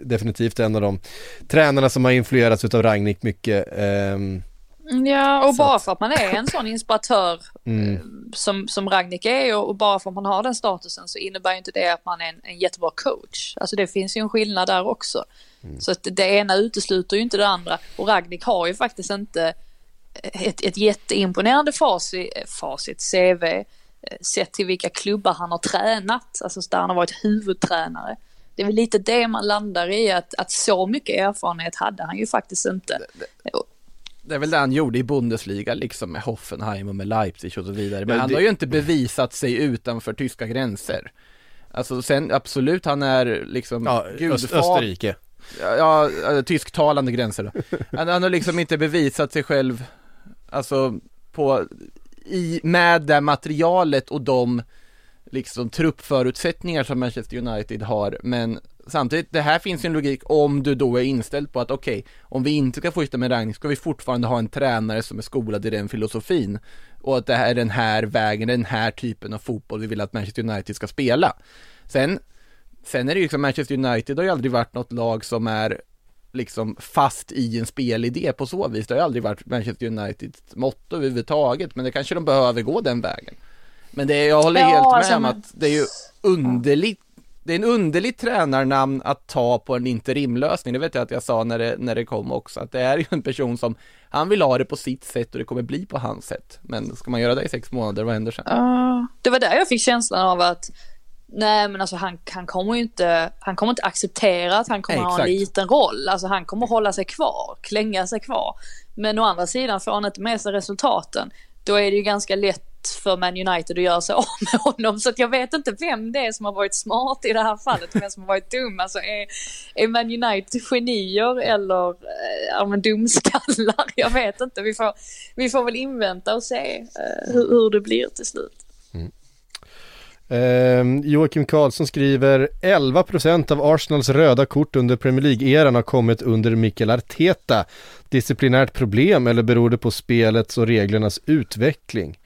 definitivt en av de tränarna som har influerats utav Ragnik mycket um, Ja, och bara för att man är en sån inspiratör mm. Eh, som, som Ragnik är och, bara för att man har den statusen så innebär inte det att man är en, en jättebra coach. Alltså det finns ju en skillnad där också. Mm. Så att det ena utesluter ju inte det andra och Ragnik har ju faktiskt inte ett, ett jätteimponerande facit, facit CV eh, sett till vilka klubbar han har tränat, alltså där han har varit huvudtränare. Det är väl lite det man landar i, att, att så mycket erfarenhet hade han ju faktiskt inte. Det, det, det är väl det han gjorde i Bundesliga liksom med Hoffenheim och med Leipzig och så vidare. Men, Men han det... har ju inte bevisat sig utanför tyska gränser. Alltså sen absolut, han är liksom ja, gudfar... Österrike. Ja, ja, tysktalande gränser då. Han, han har liksom inte bevisat sig själv, alltså på, i, med det materialet och de liksom truppförutsättningar som Manchester United har, men samtidigt, det här finns en logik om du då är inställd på att okej, okay, om vi inte ska fortsätta med Ragnik ska vi fortfarande ha en tränare som är skolad i den filosofin och att det här är den här vägen, den här typen av fotboll vi vill att Manchester United ska spela. Sen, sen är det ju liksom Manchester United har ju aldrig varit något lag som är liksom fast i en spelidé på så vis. Det har ju aldrig varit Manchester Uniteds motto överhuvudtaget, men det kanske de behöver gå den vägen. Men det, jag håller ja, helt med alltså, om att det är ju underligt det är en underligt tränarnamn att ta på en interimlösning, det vet jag att jag sa när det, när det kom också, att det är ju en person som, han vill ha det på sitt sätt och det kommer bli på hans sätt. Men ska man göra det i sex månader, vad händer sen? Uh, det var där jag fick känslan av att Nej men alltså han, han kommer ju inte, han kommer inte acceptera att han kommer Exakt. ha en liten roll. Alltså han kommer hålla sig kvar, klänga sig kvar. Men å andra sidan får han inte med sig resultaten. Då är det ju ganska lätt för Man United att göra sig av med honom. Så att jag vet inte vem det är som har varit smart i det här fallet, vem som har varit dum. Alltså är, är Man United genier eller eh, ja, men dumskallar? Jag vet inte. Vi får, vi får väl invänta och se uh, hur, hur det blir till slut. Mm. Eh, Joakim Karlsson skriver 11% av Arsenals röda kort under Premier League-eran har kommit under Mikel Arteta. Disciplinärt problem eller beror det på spelets och reglernas utveckling?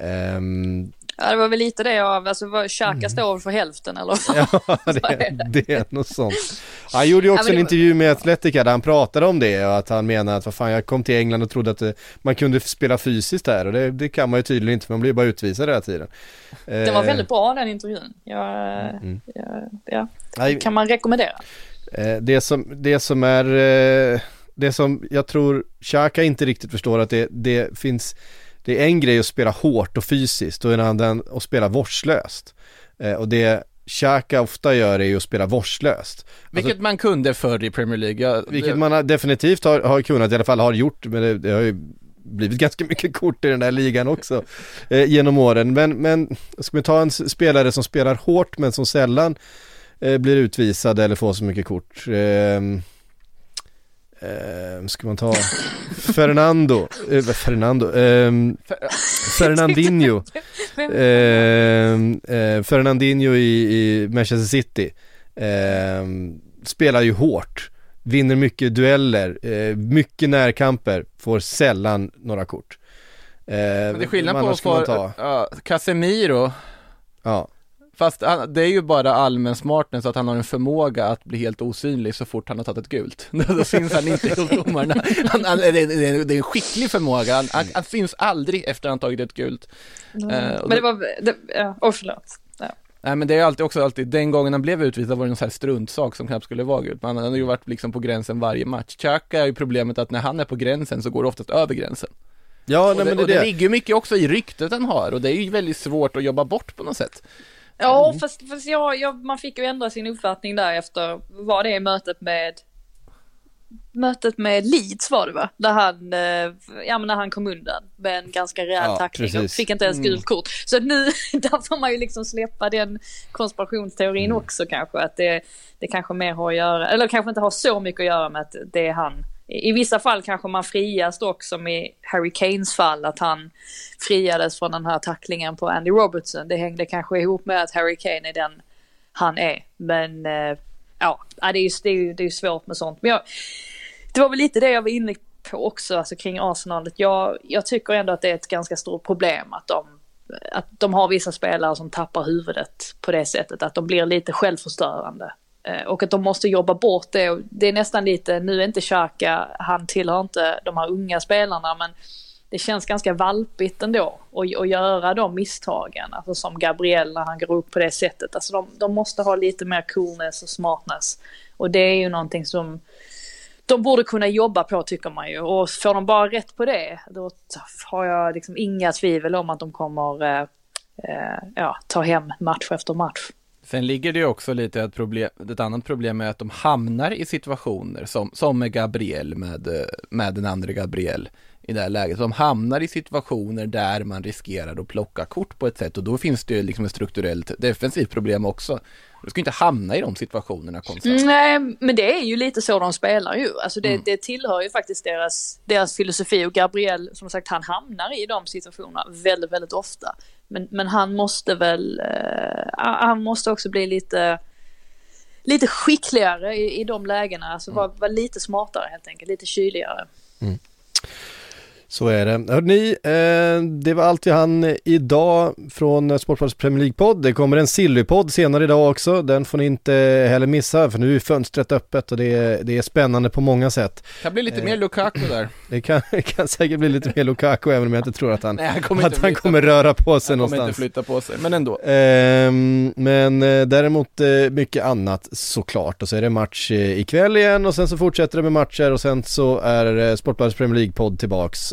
Um, ja det var väl lite det av, alltså Xhaka mm. står för hälften eller Ja det, det är något sånt. Han gjorde ju också ja, en intervju med Atletica där han pratade om det och att han menar att vad fan jag kom till England och trodde att det, eh, man kunde spela fysiskt här och det, det, kan man ju tydligen inte för man blir bara utvisad hela tiden. Den var väldigt bra den intervjun. Jag, mm. ja, ja. kan man rekommendera. Eh, det som, det som är, eh, det som jag tror Xhaka inte riktigt förstår att det, det finns det är en grej att spela hårt och fysiskt och en annan att spela vårdslöst. Eh, och det Xhaka ofta gör är ju att spela vårdslöst. Vilket alltså, man kunde förr i Premier League. Ja, vilket man definitivt har, har kunnat, i alla fall har gjort, men det, det har ju blivit ganska mycket kort i den här ligan också eh, genom åren. Men, men ska vi ta en spelare som spelar hårt men som sällan eh, blir utvisad eller får så mycket kort. Eh, Eh, ska man ta Fernando, eh, Fernando, eh, Fernandinho, ehm, eh, Fernandinho i, i, Manchester City. Ehm, spelar ju hårt, vinner mycket dueller, eh, mycket närkamper, får sällan några kort. Men det är skillnad på att få, uh, Casemiro. Ja. Fast han, det är ju bara allmän smartness att han har en förmåga att bli helt osynlig så fort han har tagit ett gult. Då syns han inte hos domarna. Han, han, det, det, det är en skicklig förmåga, han, han, han syns aldrig efter han tagit ett gult. Mm. Och Men det då- var, det, ja, oh, förlåt. Ja. Nej men det är alltid också alltid, den gången han blev utvisad var det en sån här struntsak som knappt skulle vara gult. Men han har ju varit liksom på gränsen varje match. Xhaka är ju problemet att när han är på gränsen så går det oftast över gränsen. Ja, nej det, men det och är det det. ligger ju mycket också i ryktet han har och det är ju väldigt svårt att jobba bort på något sätt. Ja, fast, fast jag, jag, man fick ju ändra sin uppfattning där efter, var det mötet med Mötet med Leeds var det va? Där han, eh, ja men när han kom undan med en ganska rejäl Ja, tackling och precis. fick inte ens gult kort. Så att nu, där får man ju liksom släppa den konspirationsteorin också kanske. Att det, det kanske mer har att göra, eller kanske inte har så mycket att göra med att det är han. I vissa fall kanske man frias dock som i Harry Kanes fall att han friades från den här tacklingen på Andy Robertson. Det hängde kanske ihop med att Harry Kane är den han är. Men eh, ja, det är ju det är, det är svårt med sånt. Men jag, det var väl lite det jag var inne på också, alltså kring Arsenal. Jag, jag tycker ändå att det är ett ganska stort problem att de, att de har vissa spelare som tappar huvudet på det sättet, att de blir lite självförstörande. Eh, och att de måste jobba bort det. Det är nästan lite, nu är inte Xhaka, han tillhör inte de här unga spelarna, men det känns ganska valpigt ändå att, att göra de misstagen. Alltså som Gabriel när han går upp på det sättet. Alltså de, de måste ha lite mer coolness och smartness. Och det är ju någonting som de borde kunna jobba på tycker man ju. Och får de bara rätt på det, då har jag liksom inga tvivel om att de kommer eh, eh, ja, ta hem match efter match. Sen ligger det ju också lite ett problem, ett annat problem är att de hamnar i situationer som, som med Gabriel, med, med den andra Gabriel i det här läget. De hamnar i situationer där man riskerar att plocka kort på ett sätt och då finns det ju liksom ett strukturellt defensivt problem också. Du ska inte hamna i de situationerna konstant. Nej, men det är ju lite så de spelar ju. Alltså det, Mm. det tillhör ju faktiskt deras, deras filosofi och Gabriel, som sagt, han hamnar i de situationerna väldigt, väldigt ofta. Men, men han måste väl, eh, han måste också bli lite, lite skickligare i, i de lägena. Alltså vara, vara lite smartare helt enkelt, lite kyligare. Så är det. Hörde ni, eh, det var allt vi hann idag från Sportbladets Premier League-podd. Det kommer en Silly-podd senare idag också. Den får ni inte heller missa för nu är fönstret öppet och det är, det är spännande på många sätt. Det kan bli lite mer Lukaku där. Det kan, det kan säkert bli lite mer Lukaku även om jag inte tror att han, Nej, han kommer att han kommer röra på sig Han kommer inte någonstans. flytta på sig, men ändå. Ehm, men eh, däremot eh, mycket annat såklart och så är det match eh, ikväll igen och sen så fortsätter det med matcher och sen så är eh, Sportbladets Premier League-podd tillbaks